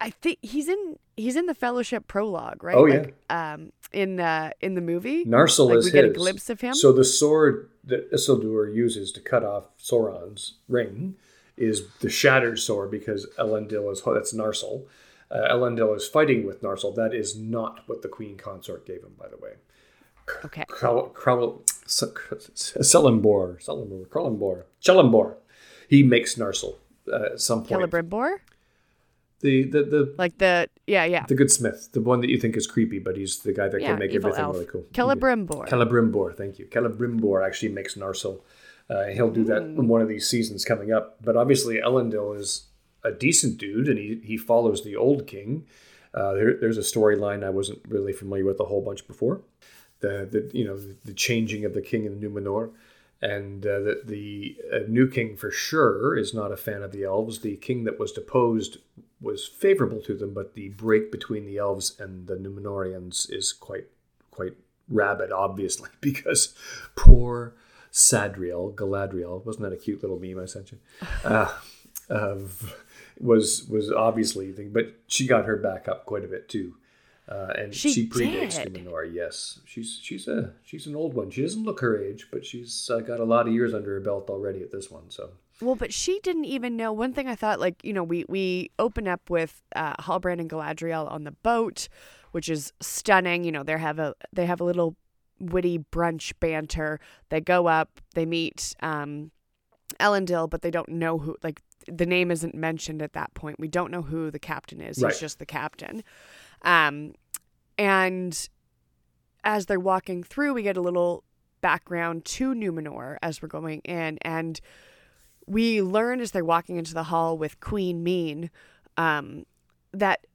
I- think he's in he's in the Fellowship prologue, right? Oh, like, Um, in uh in the movie, Narsil like is we get a glimpse of him. So the sword that Isildur uses to cut off Sauron's ring is the shattered sword because Elendil is that's Narsil. Uh, Elendil is fighting with Narsil. That is not what the Queen Consort gave him, by the way. okay. Krell, Krell, Celeborn, Celeborn, Krellenbor, Celeborn. He makes Narsil uh, at some point. Celebrimbor? The, the the Like the yeah, yeah. the good smith, the one that you think is creepy, but he's the guy that Yeah, can make everything elf. really cool. Celebrimbor. Celebrimbor, thank you. Celebrimbor actually makes Narsil. Uh, he'll do that in one of these seasons coming up. But obviously, Elendil is a decent dude, and he, he follows the old king. Uh, there, there's a storyline I wasn't really familiar with a whole bunch before. The, the you know the, the changing of the king in Numenor, and uh, the the uh, new king for sure is not a fan of the elves. The king that was deposed was favorable to them, but the break between the elves and the Numenorians is quite quite rabid, obviously, *laughs* because poor Sadriel, Galadriel, wasn't that a cute little meme I sent you? *laughs* Uh, of was was obviously the thing, but she got her back up quite a bit too. Uh, and She she, predates did. Numenor. Yes, she's she's a she's an old one. She doesn't look her age, but she's uh, got a lot of years under her belt already at this one. So Well, but she didn't even know. One thing I thought, like, you know, we we open up with uh, Halbrand and Galadriel on the boat, which is stunning. You know, they have a they have a little witty brunch banter. They go up, they meet um, Elendil, but they don't know who. Like, the name isn't mentioned at that point. We don't know who the captain is. Right. He's just the captain. Um, and as they're walking through, we get a little background to Numenor as we're going in, and we learn as they're walking into the hall with Queen Mean um, that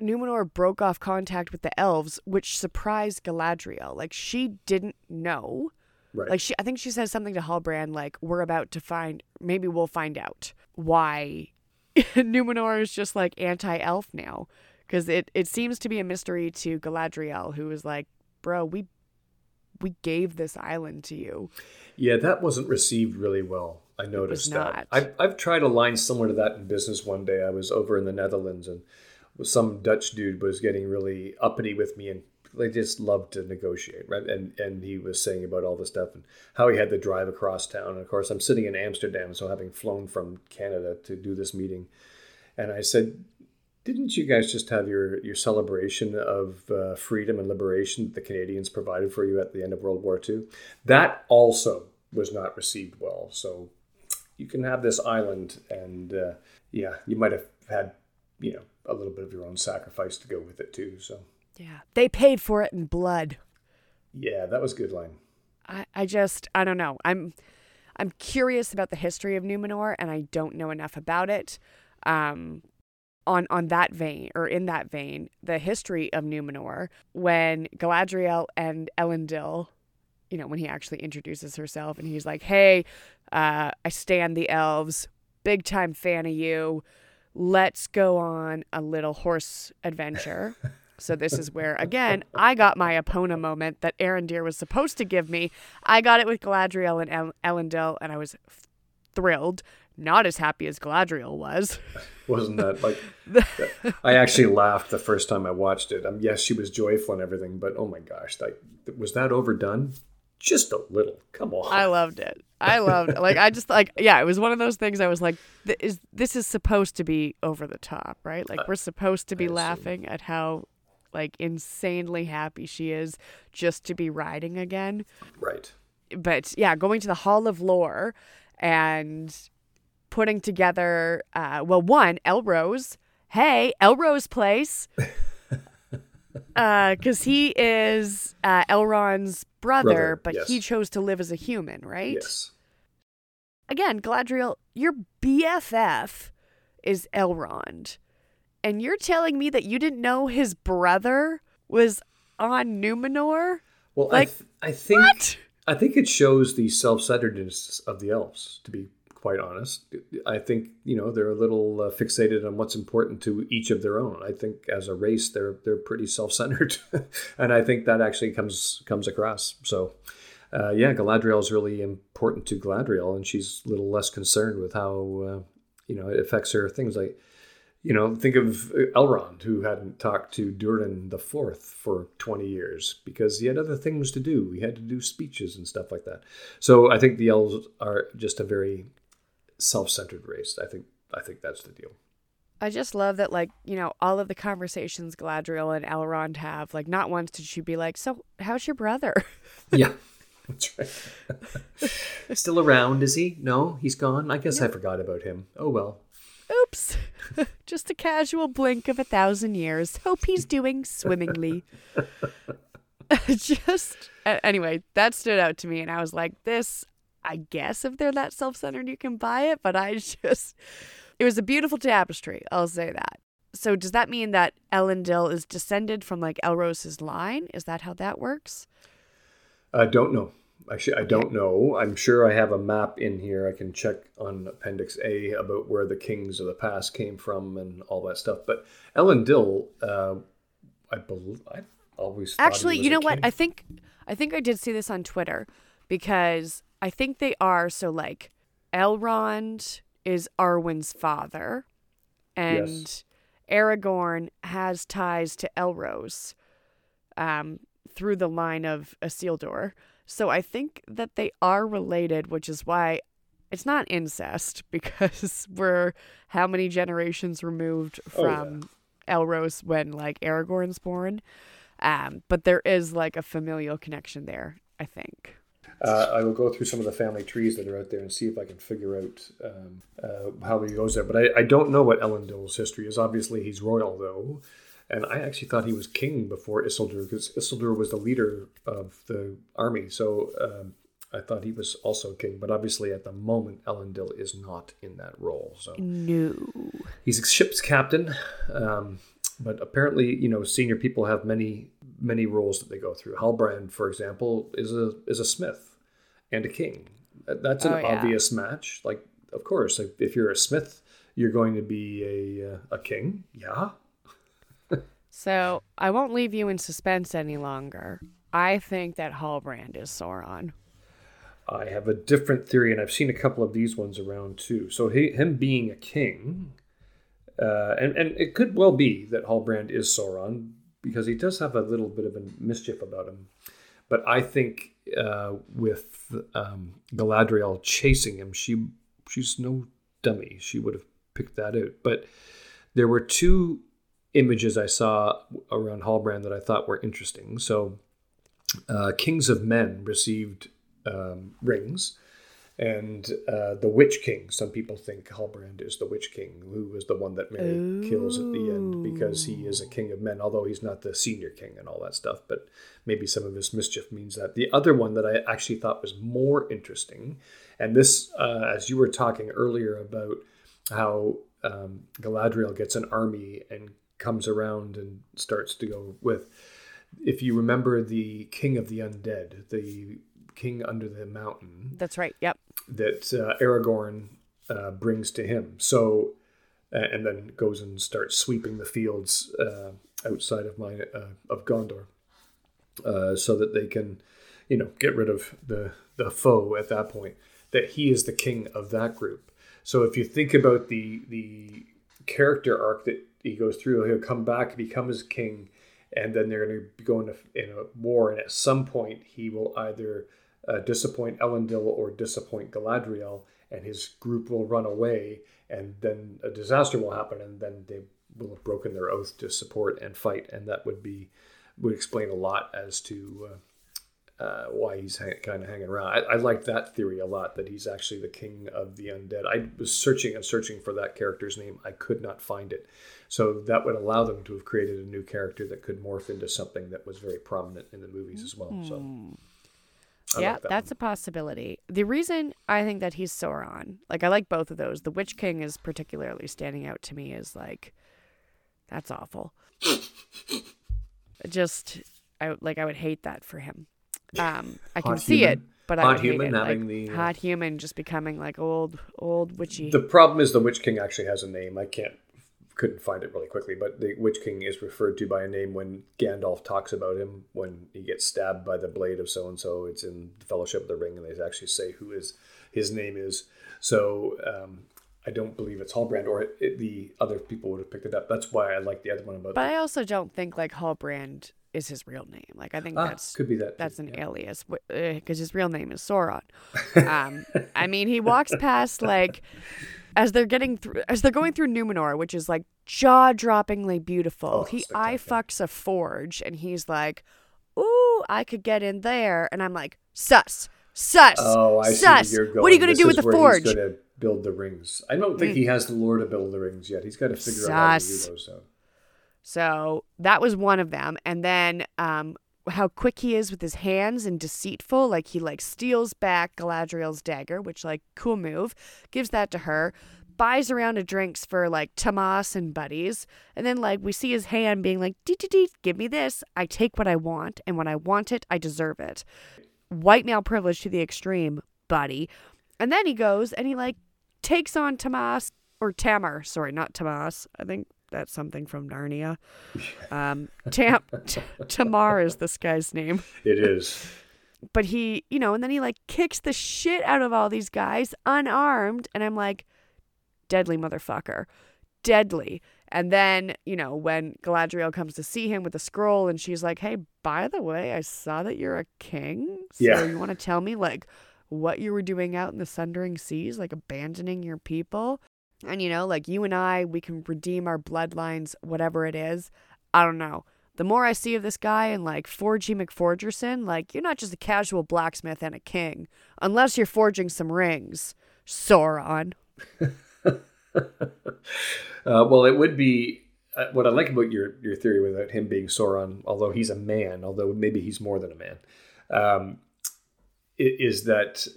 Numenor broke off contact with the elves, which surprised Galadriel. Like she didn't know. right, Like she, I think she says something to Halbrand like, "We're about to find. Maybe we'll find out why *laughs* Numenor is just like anti-elf now." Because it, it seems to be a mystery to Galadriel, who is like, "Bro, we we gave this island to you." yeah, that wasn't received really well. I noticed not. that. I've I've tried a line similar to that in business. One day I was over in the Netherlands and some Dutch dude was getting really uppity with me and they just loved to negotiate, right? And and he was saying about all the stuff and how he had to drive across town. And of course, I'm sitting in Amsterdam, so having flown from Canada to do this meeting, and I said, "Didn't you guys just have your your celebration of uh, freedom and liberation that the Canadians provided for you at the end of World War II?" That also was not received well. So you can have this island, and uh, yeah, you might have had you know a little bit of your own sacrifice to go with it too. So Yeah, they paid for it in blood. yeah, that was good line. I, I just I don't know. I'm I'm curious about the history of Numenor and I don't know enough about it. Um on on that vein or in that vein, the history of Numenor when Galadriel and Elendil, you know, when he actually introduces herself and he's like, "Hey, uh I stand the elves, big time fan of you. Let's go on a little horse adventure." So this is where *laughs* again I got my Epona moment that Arondir was supposed to give me. I got it with Galadriel and El- Elendil, and I was f- thrilled. Not as happy as Galadriel was. *laughs* Wasn't that like? *laughs* I actually laughed the first time I watched it. Um, yes, she was joyful and everything, but oh my gosh, like was that overdone? Just a little. Come on. I loved it. I loved. Like I just like yeah, it was one of those things. I was like, th- is this is supposed to be over the top, right? Like we're supposed to be laughing at how like insanely happy she is just to be riding again. right. but yeah, going to the Hall of Lore and putting together, uh, well, one, Elrose. Hey, Elrose place. *laughs* Because he is uh, Elrond's brother, Brother, but yes. he chose to live as a human, right? Yes. Again, Galadriel, your BFF is Elrond. And you're telling me that you didn't know his brother was on Numenor? Well, Like, I, th- I think What? I think it shows the self-centeredness of the elves. To be quite honest, I think you know they're a little uh, fixated on what's important to each of their own. I think as a race, they're they're pretty *laughs* self-centered, and I think that actually comes comes across. So, uh, yeah, Galadriel is really important to Galadriel, and she's a little less concerned with how uh, you know it affects her. Things like you know, think of Elrond, who hadn't talked to Durin the Fourth for 20 years because he had other things to do. He had to do speeches and stuff like that. So I think the elves are just a very self-centered race. I think I think that's the deal. I just love that, like, you know, all of the conversations Galadriel and Elrond have, like, not once did she be like, So, how's your brother? *laughs* Yeah. That's right. *laughs* Still around, is he? No, he's gone. I guess I forgot about him. Oh well. Oops. *laughs* just a casual blink of a thousand years. Hope he's doing swimmingly. just, anyway, that stood out to me, and I was like, This, I guess if they're that self centered, you can buy it, but I *laughs* just, it was a beautiful tapestry. I'll say that. So, does that mean that Elendil is descended from like Elros's line? Is that how that works? I don't know. Actually, I don't know. I'm sure I have a map in here. I can check on Appendix A about where the kings of the past came from and all that stuff. But Elendil, uh, I believe, I always Actually, you know what? I think I think I did see this on Twitter because I think they are so like Elrond is Arwen's father and Yes. Aragorn has ties to Elros um, through the line of Isildur. So I think that they are related, which is why it's not incest *laughs* because we're how many generations removed from oh, yeah. Elros when like Aragorn's born. Um, but there is like a familial connection there, I think. Uh, I will go through some of the family trees that are out there and see if I can figure out um, uh, how he goes there. But I, I don't know what Elendil's history is. Obviously, he's royal, though. And I actually thought he was king before Isildur because Isildur was the leader of the army. So um, I thought he was also king. But obviously, at the moment, Elendil is not in that role. So no, he's a ship's captain. Um, but apparently, you know, senior people have many many roles that they go through. Halbrand, for example, is a is a smith and a king. That's an oh, yeah. obvious match. Like, of course, if you're a smith, you're going to be a uh, a king. Yeah. *laughs* so I won't leave you in suspense any longer. I think that Halbrand is Sauron. I have a different theory, and I've seen a couple of these ones around too. So he, him being a king, uh, and and it could well be that Halbrand is Sauron because he does have a little bit of a mischief about him. But I think uh, with um, Galadriel chasing him, she she's no dummy. She would have picked that out. But there were two images I saw around Halbrand that I thought were interesting. So, uh, Kings of Men received um, rings and uh, the Witch King. Some people think Halbrand is the Witch King, who is the one that Merry Ooh. kills at the end because he is a king of men, although he's not the senior king and all that stuff. But maybe some of his mischief means that. The other one that I actually thought was more interesting, and this, uh, as you were talking earlier about how um, Galadriel gets an army and comes around and starts to go with. If you remember the King of the Undead, the king under the mountain. That's right. Yep. That uh, Aragorn uh, brings to him. So, uh, and then goes and starts sweeping the fields uh, outside of my uh, of Gondor, uh, so that they can, you know, get rid of the the foe at that point. That he is the king of that group. So if you think about the the character arc that he goes through, he'll come back, become his king, and then they're going to be going in a war, and at some point he will either uh, disappoint Elendil or disappoint Galadriel, and his group will run away, and then a disaster will happen, and then they will have broken their oath to support and fight, and that would be would explain a lot as to uh, uh, why he's ha- kind of hanging around. I, I like that theory a lot that he's actually the king of the undead. I was searching and searching for that character's name. I could not find it. So that would allow them to have created a new character that could morph into something that was very prominent in the movies as well. So. I yeah, like that that's one. a possibility. The reason I think that he's Sauron, like I like both of those. The Witch King is particularly standing out to me as like, that's awful. Just, I like I would hate that for him. Um, I can see it, but hot I would human hate it. having like, the uh, hot human just becoming like old, old witchy. The problem is the Witch King actually has a name. I can't couldn't find it really quickly, but the Witch King is referred to by a name when Gandalf talks about him when he gets stabbed by the blade of so and so. It's in the Fellowship of the Ring, and they actually say who is his name is. So um, I don't believe it's Halbrand, or it, it, the other people would have picked it up. That's why I like the other one about. But I also don't think like Halbrand is his real name. Like I think ah, that's could be that that's too, an yeah. alias because uh, his real name is Sauron. Um, I mean, he walks past like as they're getting through as they're going through Numenor, which is like jaw-droppingly beautiful. Oh, he eye fucks a forge and he's like, "Ooh, I could get in there." And I'm like, "Sus. Sus. Oh, I sus. See what are you going to do with the forge?" He's going to build the rings. I don't think mm. he has the lore to build the rings yet. He's got to figure sus. out how to do those. So. So that was one of them. And then um, how quick he is with his hands and deceitful. Like he like steals back Galadriel's dagger, which like cool move, gives that to her, buys a round of drinks for like Tomas and buddies, and then like we see his hand being like, dee give me this. I take what I want, and when I want it, I deserve it. White male privilege to the extreme, buddy. And then he goes and he like takes on Tomas or Tamar, sorry, not Tomas. I think that's something from Narnia. *laughs* Um, Tam T- *laughs* Tamar is this guy's name. It is. *laughs* But he, you know, and then he like kicks the shit out of all these guys unarmed, and I'm like, deadly motherfucker, deadly. And then, you know, when Galadriel comes to see him with the scroll and she's like, Hey, by the way, I saw that you're a king. So Yeah. you want to tell me like what you were doing out in the sundering seas, like abandoning your people? And you know, like you and I, we can redeem our bloodlines, whatever it is. I don't know. The more I see of this guy and like Forgy McForgerson, like you're not just a casual blacksmith and a king, unless you're forging some rings. Sauron. *laughs* Uh, well, it would be uh, what I like about your your theory without him being Sauron, although he's a man, although maybe he's more than a man, um, is that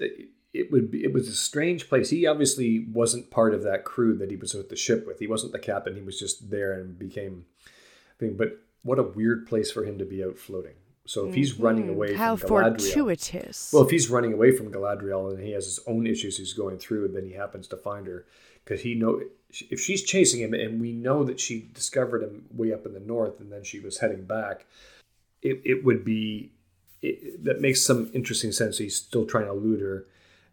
it would be it was a strange place. He obviously wasn't part of that crew that he was with the ship with. He wasn't the captain. He was just there and became thing. But what a weird place for him to be out floating. So if he's running Mhm. away How from Galadriel, fortuitous. well, if he's running away from Galadriel and he has his own issues he's going through, and then he happens to find her because he know if she's chasing him, and we know that she discovered him way up in the north, and then she was heading back. It, it would be it, that makes some interesting sense. He's still trying to elude her,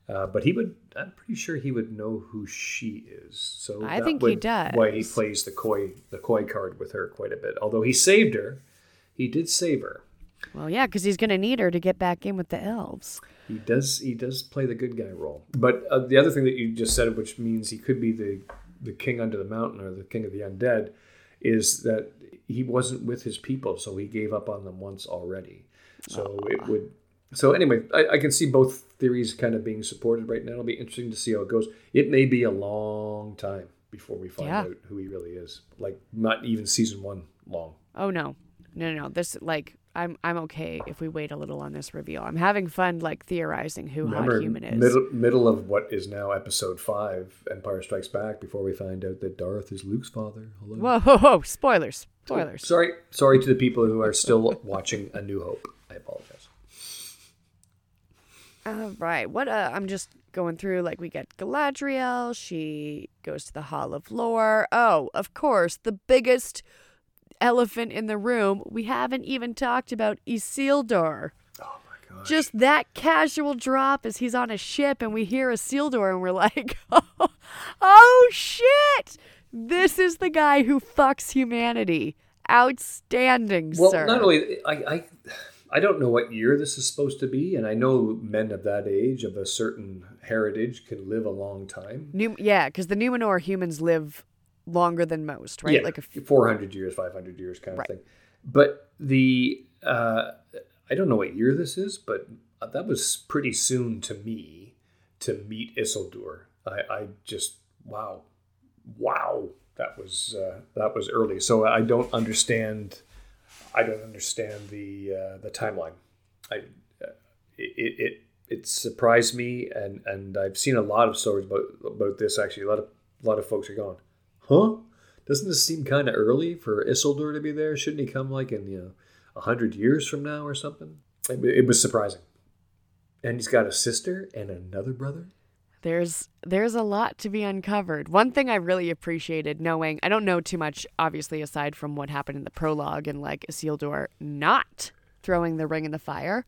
uh, but he would. I'm pretty sure he would know who she is. So I think he would- Why he plays the coy the coy card with her quite a bit. Although he saved her, he did save her. well, yeah, because he's going to need her to get back in with the elves. He does. He does play the good guy role. But uh, the other thing that you just said, which means he could be the the king under the mountain or the king of the undead, is that he wasn't with his people, so he gave up on them once already. So it would. So anyway, I, I can see both theories kind of being supported right now. It'll be interesting to see how it goes. It may be a long time before we find Yeah. out who he really is. Like not even season one long. Oh no, no, no, no. This like I'm I'm okay if we wait a little on this reveal. I'm having fun like theorizing who Remember, Hot Human is. middle middle of what is now episode five, Empire Strikes Back. Before we find out that Darth is Luke's father. Hello. Whoa, whoa, whoa! Spoilers, spoilers. Sorry, sorry to the people who are still *laughs* watching A New Hope. I apologize. All right. What uh I'm just going through like we get Galadriel, she goes to the Hall of Lore. Oh, of course, the biggest elephant in the room. We haven't even talked about Isildur. Oh my god. Just that casual drop as he's on a ship and we hear Isildur and we're like, *laughs* "Oh, oh shit. This is the guy who fucks humanity. Outstanding, Well, sir. not only I, I, I don't know what year this is supposed to be, and I know men of that age of a certain heritage can live a long time. Num- yeah, because the Numenor humans live longer than most, right? Yeah, Like a f- four hundred years, five hundred years, kind Right. of thing. But the uh, I don't know what year this is, but that was pretty soon to me to meet Isildur. I, I just wow, wow, that was uh, that was early. So I don't understand. I don't understand the uh, the timeline. I uh, it, it it surprised me, and and I've seen a lot of stories about about this. Actually, a lot of a lot of folks are going, huh? Doesn't this seem kind of early for Isildur to be there? Shouldn't he come like in you know a hundred years from now or something? It, it was surprising. And he's got a sister and another brother. There's there's a lot to be uncovered. One thing I really appreciated knowing, I don't know too much obviously aside from what happened in the prologue and like Isildur not throwing the ring in the fire.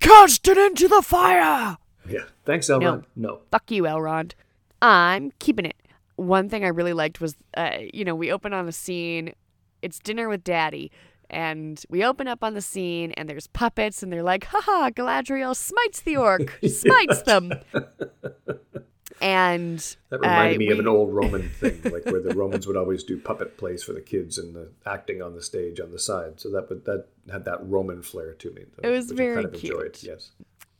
Cast it into the fire. Yeah. Thanks, Elrond. No. Fuck you, Elrond. I'm keeping it. One thing I really liked was, uh, you know, we open on a scene. It's dinner with Daddy, and we open up on the scene, and there's puppets, and they're like, "Haha, Galadriel smites the orc, *laughs* smites them." *laughs* And That reminded uh, me of an old Roman thing, like where the Romans would always do puppet plays for the kids and the acting on the stage on the side. So that would that had that Roman flair to me. It was very I kind of enjoyed. cute. Yes.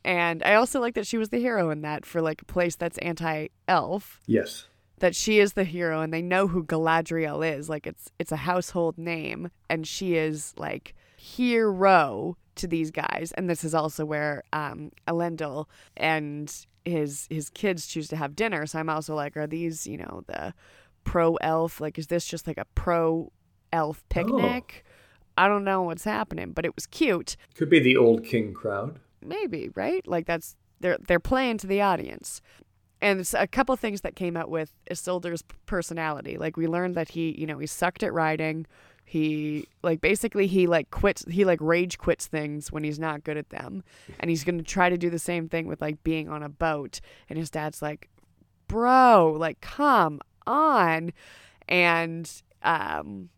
And I also like that she was the hero in that for like a place that's anti-elf. Yes. That she is the hero, and they know who Galadriel is. Like it's it's a household name, and she is like hero to these guys. And this is also where um, Elendil and his his kids choose to have dinner. So I'm also like, are these you know the pro elf? Like, is this just like a pro elf picnic? I don't know what's happening, but it was cute. Could be the old king crowd. maybe right like that's they're they're playing to the audience and a couple things that came out with Isildur's personality. Like we learned that he you know he sucked at riding he like basically he like quits he like rage quits things when he's not good at them. And he's going to try to do the same thing with like being on a boat. And his dad's like bro like come on. And Um,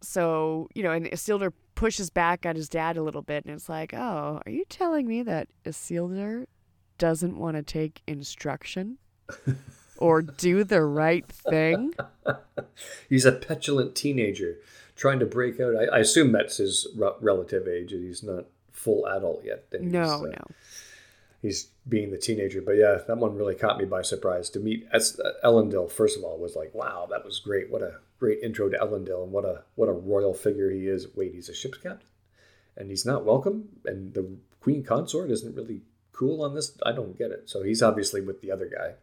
so you know, and Isildur pushes back at his dad a little bit, and it's like, oh, are you telling me that Isildur doesn't want to take instruction or do the right thing? *laughs* He's a petulant teenager trying to break out. I, I assume that's his re- relative age. He's not full adult yet. No, he's, uh, no. He's being the teenager, but yeah, that one really caught me by surprise. To meet as uh, Elendil, first of all, was like, wow, that was great. What a great intro to Elendil, and what a what a royal figure he is. Wait, he's a ship's captain, and he's not welcome, and the queen consort isn't really cool on this. I don't get it. So he's obviously with the other guy.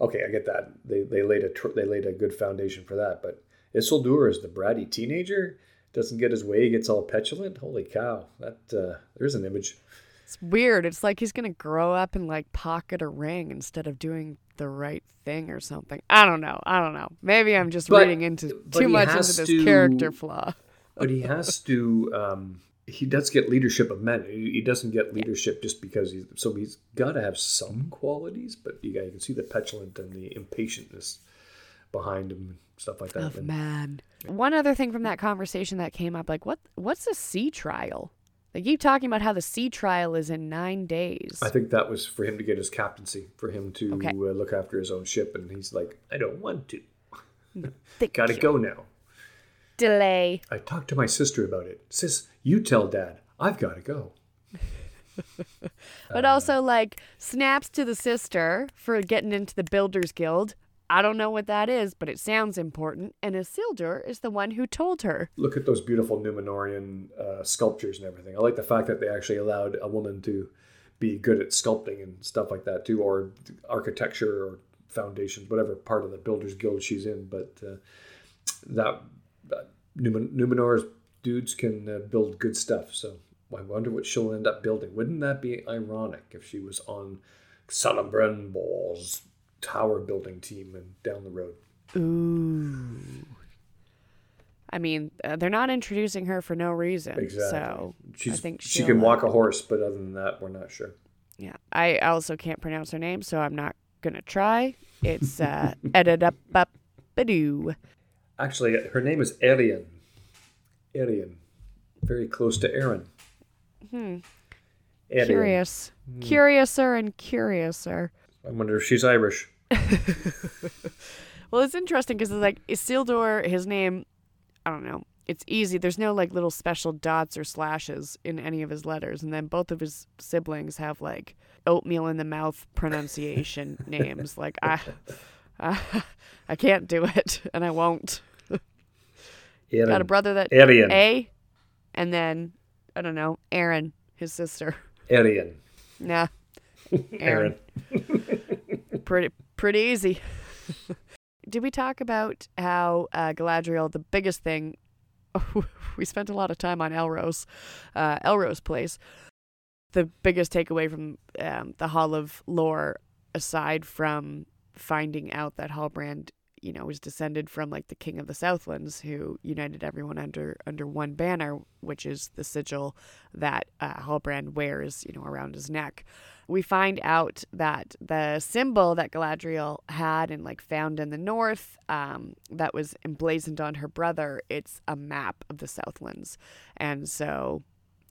Okay, I get that. They they laid a tr- they laid a good foundation for that, but Isildur is the bratty teenager. Doesn't get his way, he gets all petulant. Holy cow! That uh, there's an image. It's weird. It's like he's gonna grow up and like pocket a ring instead of doing the right thing or something. I don't know. I don't know. Maybe I'm just But- reading into too much into this to- character flaw. but he has to um, he does get leadership of men he doesn't get leadership just because he's so he's got to have some qualities but you, you can see the petulant and the impatientness behind him and stuff like that Of And man. One other thing from that conversation that came up, like what what's a sea trial? They keep talking about how the sea trial is in nine days. i think that was for him to get his captaincy for him to Okay. uh, look after his own ship and he's like i don't want to *laughs* Thank gotta go now Delay. i talked to my sister about it sis you tell dad i've gotta go *laughs* But Uh. also like snaps to the sister for getting into the Builders Guild. I don't know what that is, but it sounds important. And Isildur is the one who told her. look at those beautiful Numenorian uh, sculptures and everything. I like the fact that they actually allowed a woman to be good at sculpting and stuff like that too, or architecture or foundations, whatever part of the Builders Guild she's in. But uh, that Numenor's dudes can uh, build good stuff. So I wonder what she'll end up building. Wouldn't that be ironic if she was on Celebrimbor's tower building team and down the road? Ooh. I mean, uh, they're not introducing her for no reason. Exactly. So She's, I think she can walk a horse, but other than that, we're not sure. Yeah. I also can't pronounce her name, so I'm not gonna try. It's uh *laughs* Edidababadoo. Actually, her name is Arian. Arian. Very close to Aaron. Hmm. Arian. Curious. Curiouser and curiouser. I wonder if she's Irish. *laughs* Well, it's interesting because it's like Isildur, his name, I don't know. It's easy. There's no like little special dots or slashes in any of his letters. And then both of his siblings have like oatmeal in the mouth pronunciation *laughs* names. Like, I, I, *laughs* I can't do it *laughs* and I won't. Aaron. Got a brother that Arian. A, and then, I don't know, Aaron, his sister. Arian. *laughs* Nah, Aaron. pretty pretty easy. Did we talk about how uh, Galadriel, the biggest thing? we spent a lot of time on Elrose, uh, Elrose Place. The biggest takeaway from um, the Hall of Lore, aside from finding out that Halbrand, you know, was descended from like the King of the Southlands, who united everyone under under one banner, which is the sigil that uh, Halbrand wears, you know, around his neck we find out that the symbol that Galadriel had and like found in the north um, that was emblazoned on her brother, it's a map of the Southlands. And so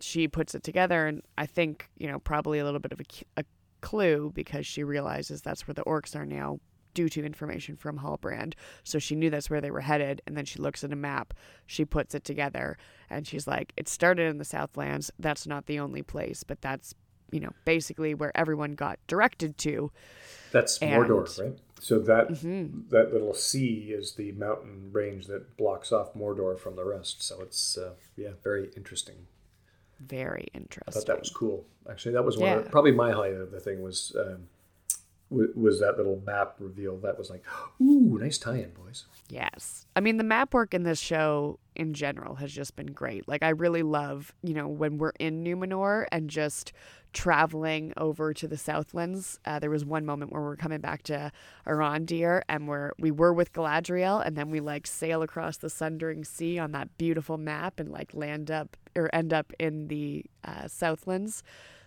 she puts it together, and I think, you know, probably a little bit of a, a clue because she realizes that's where the orcs are now due to information from Halbrand. So she knew that's where they were headed. And then she looks at a map, she puts it together, and she's like, it started in the Southlands. That's not the only place, but that's you know, basically where everyone got directed to. That's And- Mordor, right? So that Mhm. that little sea is the mountain range that blocks off Mordor from the rest. So it's uh, yeah, very interesting. Very I interesting. thought that was cool. Actually, that was one of probably my highlight of the thing was um, w- was that little map reveal. That was like, ooh, nice tie-in, boys. Yes. I mean, the map work in this show in general has just been great. Like, I really love, you know, when we're in Numenor and just traveling over to the Southlands. Uh, there was one moment where we're coming back to Arondir and we're, we were with Galadriel and then we like sail across the Sundering Sea on that beautiful map and like land up or end up in the uh, Southlands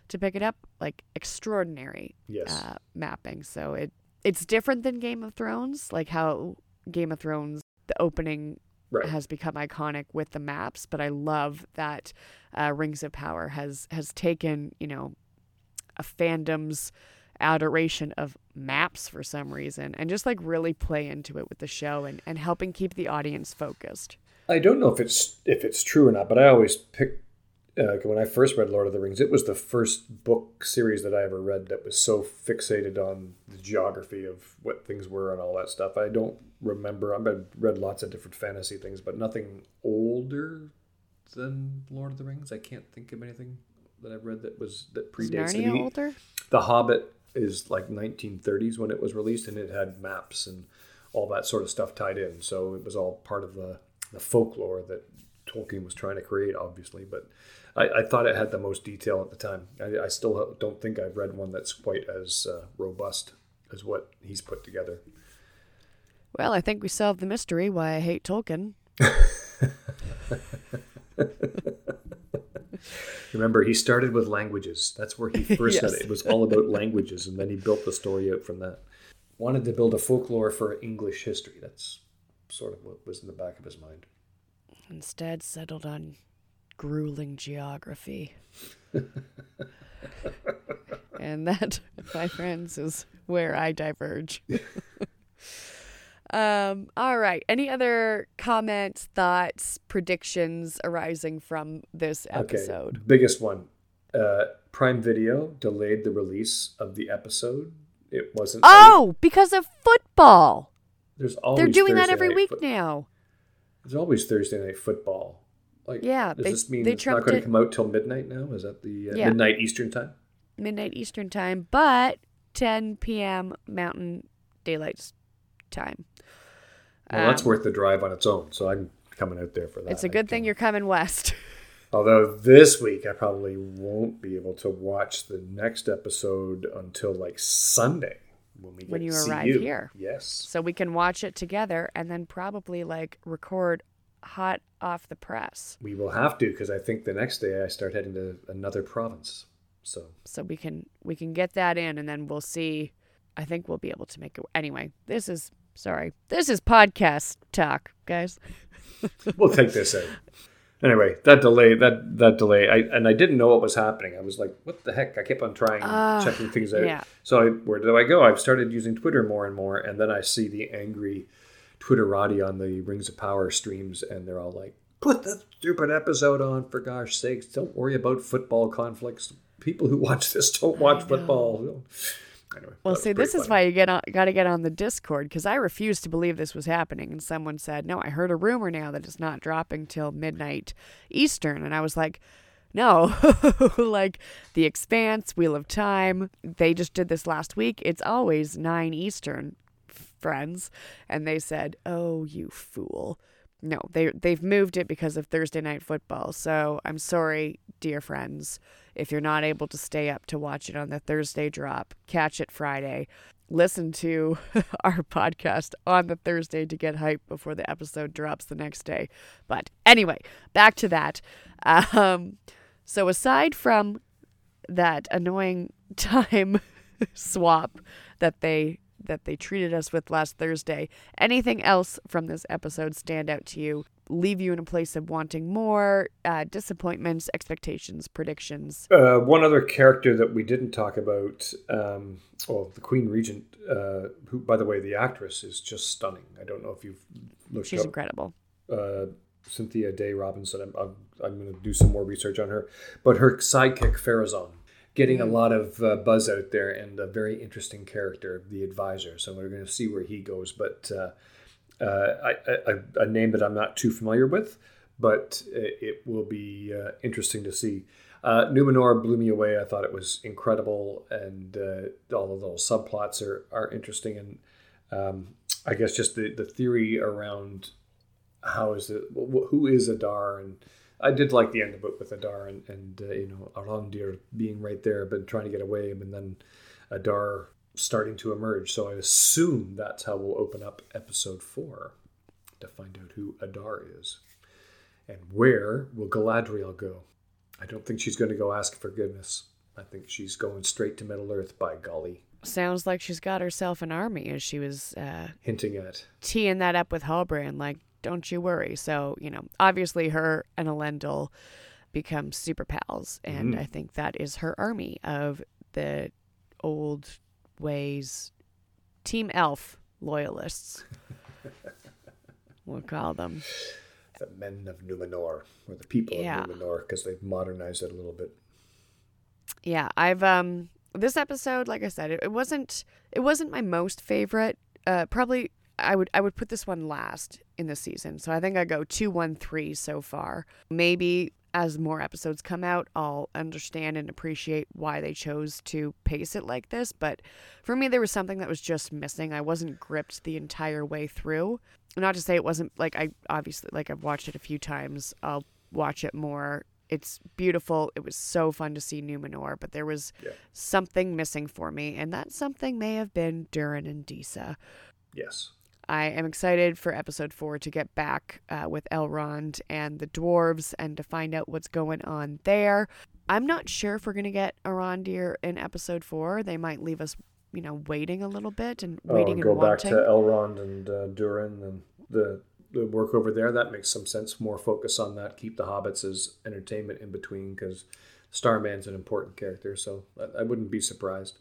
to pick it up. Like, extraordinary Yes. uh, mapping. So it it's different than Game of Thrones, like how Game of Thrones the opening Right. has become iconic with the maps, but I love that uh, Rings of Power has has taken you know a fandom's adoration of maps for some reason and just like really play into it with the show and, and helping keep the audience focused. I don't know if it's if it's true or not, but I always pick uh, when I first read Lord of the Rings. It was the first book series that I ever read that was so fixated on the geography of what things were and all that stuff. I don't remember. I've read lots of different fantasy things, but nothing older than Lord of the Rings. I can't think of anything that I've read that was that predates. Narnia mean, older? The Hobbit is like 1930s when it was released, and it had maps and all that sort of stuff tied in. So it was all part of the, the folklore that Tolkien was trying to create, obviously. But I, I thought it had the most detail at the time. I, I still don't think I've read one that's quite as uh, robust as what he's put together. Well, I think we solved the mystery why I hate Tolkien. *laughs* Remember, he started with languages. That's where he first *laughs* Yes. said it. It was all about languages, and then he built the story out from that. Wanted to build a folklore for English history. That's sort of what was in the back of his mind. Instead, settled on grueling geography. *laughs* and that, my friends, is where I diverge. *laughs* um, all right. Any other comments, thoughts, predictions arising from this episode? Okay, biggest one. Uh, Prime Video delayed the release of the episode. It wasn't. Oh, because of football. There's always They're doing that every week foot- now. There's always Thursday night football. Like, Yeah, does they- this mean it's not going to come out till midnight now? Is that the uh, Yeah. midnight Eastern time? Midnight Eastern time, but 10 p.m. Mountain Daylight Time. Well, that's Um, worth the drive on its own. So I'm coming out there for that. It's a good thing can- you're coming west. *laughs* Although this week I probably won't be able to watch the next episode until like Sunday when we get When you arrive you. here. Yes. so we can watch it together and then probably like record hot off the press We will have to because I think the next day I start heading to another province. So so we can we can get that in and then we'll see i think we'll be able to make it anyway this is sorry this is podcast talk guys *laughs* we'll take this out. Anyway, that delay, that that delay, I and I didn't know what was happening. I was like, "What the heck?" I kept on trying, Ah, checking things out. yeah. So I, where do I go? I've started using Twitter more and more, and then I see the angry Twitterati on the Rings of Power streams, and they're all like, "Put the stupid episode on for gosh sakes! Don't worry about football conflicts. People who watch this don't watch football." Anyway, well see this is why you get on got to get on the discord because i refused to believe this was happening and someone said no i heard a rumor now that it's not dropping till midnight eastern and i was like no *laughs* like the expanse wheel of time they just did this last week it's always 9 eastern friends and they said oh you fool. No they they've moved it because of thursday night football so i'm sorry dear friends if you're not able to stay up to watch it on the thursday drop catch it friday listen to *laughs* our podcast on the thursday to get hype before the episode drops the next day but anyway back to that um so aside from that annoying *laughs* time swap that they that they treated us with last Thursday. Anything else from this episode stand out to you? Leave you in a place of wanting more, uh, disappointments, expectations, predictions. Uh, one other character that we didn't talk about, um, well, the Queen Regent, uh, who, by the way, the actress is just stunning. I don't know if you've looked She's up incredible. uh, Cynthia Addai-Robinson. I'm, I'm, I'm going to do some more research on her. But her sidekick, Pharazôn, getting a lot of uh, buzz out there and a very interesting character, the advisor. So we're going to see where he goes. But uh, I, I, a name that I'm not too familiar with, but it, it will be uh, interesting to see. Uh, Numenor blew me away. I thought it was incredible, and uh, all the little subplots are, are interesting. And um, I guess just the, the theory around how is it, who is Adar, and I did like the end of it with Adar and, and uh, you know Arondir being right there, but trying to get away, and then Adar starting to emerge. So I assume that's how we'll open up episode four to find out who Adar is. And where will Galadriel go? I don't think she's going to go ask forgiveness. I think she's going straight to Middle Earth by golly, Sounds like she's got herself an army as she was uh, hinting at teeing that up with Halbrand. Like, Don't you worry. So, you know, obviously her and Elendil become super pals. And Mhm. I think that is her army of the old ways Team Elf loyalists. we'll call them. The men of Numenor, or the people Yeah. of Numenor, because they've modernized it a little bit. Yeah, I've um this episode, like I said, it, it wasn't it wasn't my most favorite. Uh, probably I would I would put this one last in the season. So I think I go two one three so far. Maybe as more episodes come out, I'll understand and appreciate why they chose to pace it like this. But for me, there was something that was just missing. I wasn't gripped the entire way through. Not to say it wasn't like I obviously like I've watched it a few times. I'll watch it more. It's beautiful. It was so fun to see Numenor, but there was Yeah. something missing for me, and that something may have been Durin and Disa. Yes. I am excited for episode four to get back uh, with Elrond and the dwarves and to find out what's going on there. I'm not sure if we're going to get Arondir in episode four. They might leave us, you know, waiting a little bit and waiting oh, go and back wanting. to Elrond and uh, Durin and the the work over there. That makes some sense. More focus on that. Keep the hobbits as entertainment in between because Starman's an important character. So I, I wouldn't be surprised.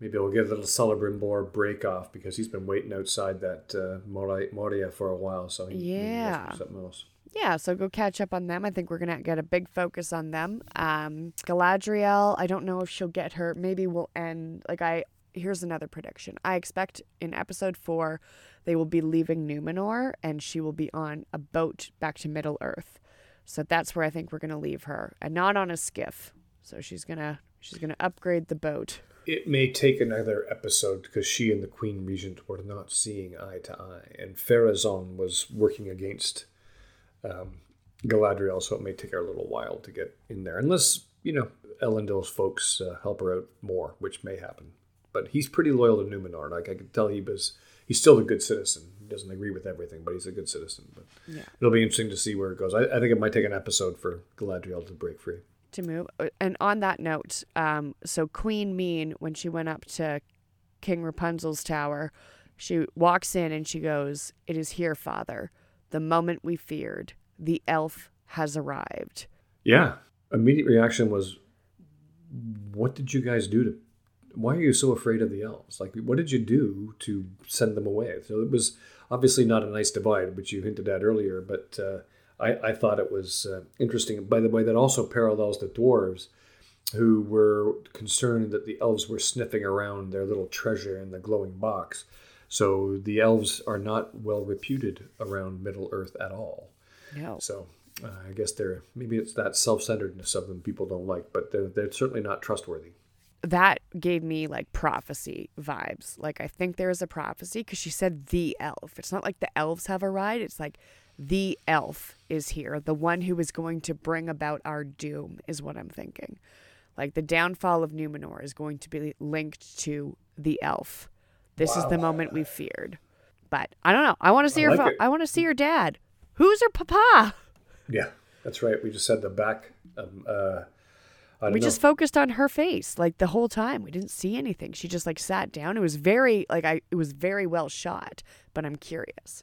Maybe we'll get a little Celebrimbor break off because he's been waiting outside that uh, Moria, for a while. So he, he Yeah. do something else. yeah, so go catch up on them. I think we're gonna get a big focus on them. Um, Galadriel, I don't know if she'll get her. Maybe we'll end. Like I, here's another prediction. I expect in episode four, they will be leaving Numenor and she will be on a boat back to Middle Earth. So that's where I think we're gonna leave her, and not on a skiff. So she's gonna she's gonna upgrade the boat. It may take another episode because she and the Queen Regent were not seeing eye to eye, and Pharazôn was working against um, Galadriel, so it may take her a little while to get in there, unless you know Elendil's folks uh, help her out more, which may happen. But he's pretty loyal to Numenor. Like I could tell, he was he's still a good citizen. He doesn't agree with everything, but he's a good citizen. But Yeah. it'll be interesting to see where it goes. I, I think it might take an episode for Galadriel to break free. To move. Uh, And on that note, um, so Queen Mean, when she went up to King Rapunzel's tower, she walks in and she goes, It is here, Father. The moment we feared. The elf has arrived. Yeah. Immediate reaction was, "What did you guys do to? Why are you so afraid of the elves? Like, what did you do to send them away?" So it was obviously not a nice divide, which you hinted at earlier. But uh, I, I thought it was uh, interesting. By the way, that also parallels the dwarves, who were concerned that the elves were sniffing around their little treasure in the glowing box. So the elves are not well reputed around Middle Earth at all. No. So uh, I guess they're maybe it's that self-centeredness of them people don't like, but they're, they're certainly not trustworthy. That gave me like prophecy vibes. Like, I think there is a prophecy because she said the elf. It's not like the elves have arrived. It's like the elf is here. The one who is going to bring about our doom is what I'm thinking. Like, the downfall of Numenor is going to be linked to the elf. This is the moment we feared. But I don't know. I want to see I her. like I want to see her dad. Who's her papa? Yeah, that's right. We just said the back. Um, uh, We know. just focused on her face like the whole time. We didn't see anything. She just like sat down. It was very like I. It was very well shot. But I'm curious.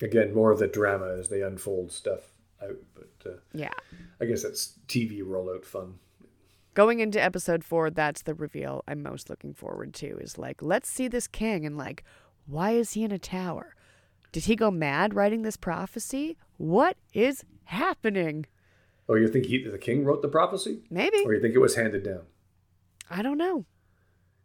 Again more of the drama as they unfold stuff out, but uh, Yeah. I guess that's TV rollout fun. Going into episode four, that's the reveal I'm most looking forward to. Is like, let's see this king and like, why is he in a tower? Did he go mad writing this prophecy? What is happening? Oh, you think he, the king wrote the prophecy, Maybe. or you think it was handed down? I don't know.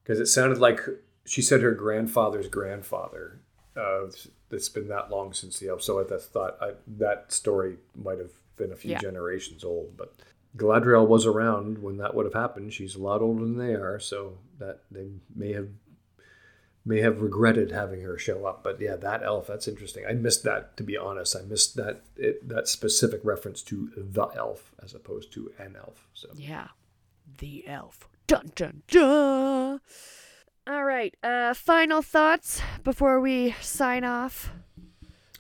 Because it sounded like she said her grandfather's grandfather. Uh, it's been that long since the elf, so I thought I, that story might have been a few Yeah. generations old. But Galadriel was around when that would have happened. She's a lot older than they are, so that they may have may have regretted having her show up. But yeah, that elf, that's interesting. I missed that to be honest. I missed that it, that specific reference to the elf as opposed to an elf. So Yeah. The elf. Dun dun dun. All right. Uh final thoughts before we sign off.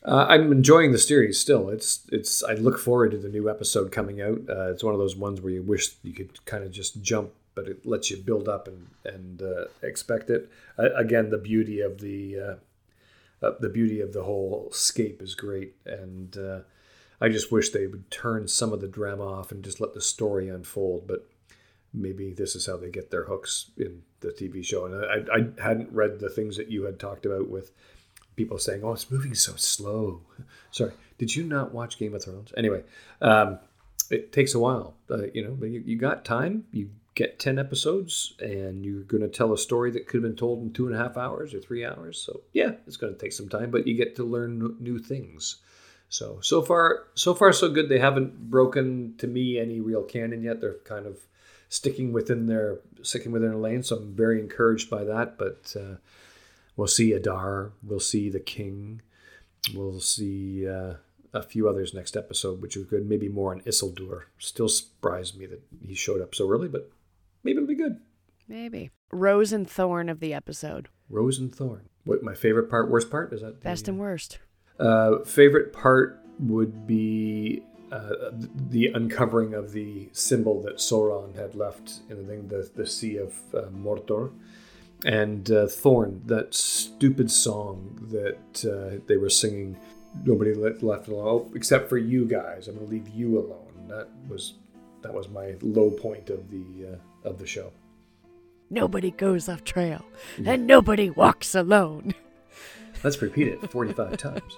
Uh, I'm enjoying the series still. It's it's. I look forward to the new episode coming out. Uh, it's one of those ones where you wish you could kind of just jump, but it lets you build up and and uh, expect it. Again, the beauty of the uh, uh, the beauty of the whole scape is great, and uh, I just wish they would turn some of the drama off and just let the story unfold. But maybe this is how they get their hooks in the TV show. And I, I hadn't read the things that you had talked about with people saying, "Oh, it's moving so slow." *laughs* Sorry, did you not watch Game of Thrones? Anyway, um, it takes a while. Uh, you know, you, you got time. You get 10 episodes and you're going to tell a story that could have been told in two and a half hours or three hours. So, yeah, it's going to take some time, but you get to learn new things. So, so far, so far, so good. They haven't broken to me any real canon yet. They're kind of sticking within their sticking within their lane. So I'm very encouraged by that. But uh, we'll see Adar. We'll see the King. We'll see uh, a few others next episode, which is good. Maybe more on Isildur. Still surprised me that he showed up so early, but maybe it'll be good. Maybe. Rose and thorn of the episode. Rose and thorn. What my favorite part, worst part is that best the, and worst. Uh, favorite part would be uh, the uncovering of the symbol that Sauron had left in the thing, the the Sea of uh, Mordor, and uh, Thorn, that stupid song that uh, they were singing. Nobody left alone except for you guys. I'm going to leave you alone. That was that was my low point of the uh, of the show. Nobody goes off trail, yeah. and nobody walks alone. *laughs* Let's repeat it 45 times.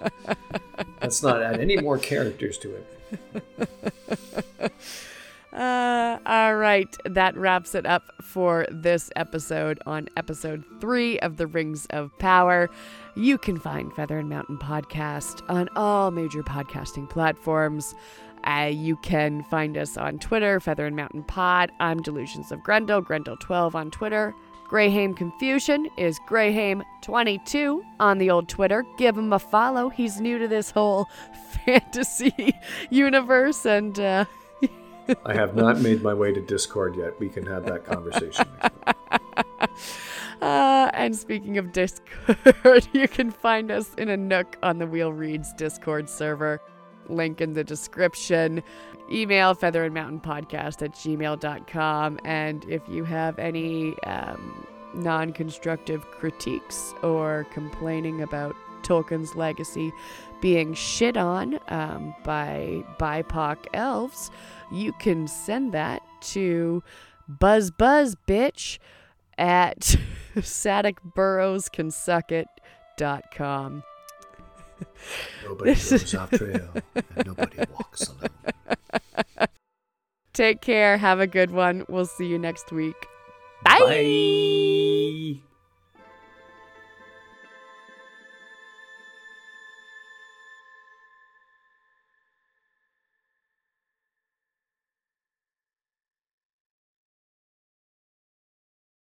Let's not add any more characters to it. *laughs* Uh, all right, that wraps it up for this episode on episode three of the Rings of Power. You can find Feather and Mountain Podcast on all major podcasting platforms. Uh, you can find us on Twitter, Feather and Mountain Pod. I'm Delusions of Grendel, Grendel12 on Twitter. Greyhame Confusion is Greyhame22 on the old Twitter. Give him a follow. He's new to this whole *laughs* fantasy universe and. Uh, *laughs* I have not made my way to Discord yet. We can have that conversation. *laughs* Uh, and speaking of Discord, you can find us in a nook on the Wheel Reads Discord server link in the description. Email feather and mountain podcast at gmail.com. And if you have any um, non constructive critiques or complaining about Tolkien's legacy being shit on um, by BIPOC elves, you can send that to buzz buzz bitch at *laughs* sadokburrowsconsuckit.com. *laughs* Nobody goes off trail and nobody walks alone. *laughs* Take care. Have a good one. We'll see you next week. Bye. Bye.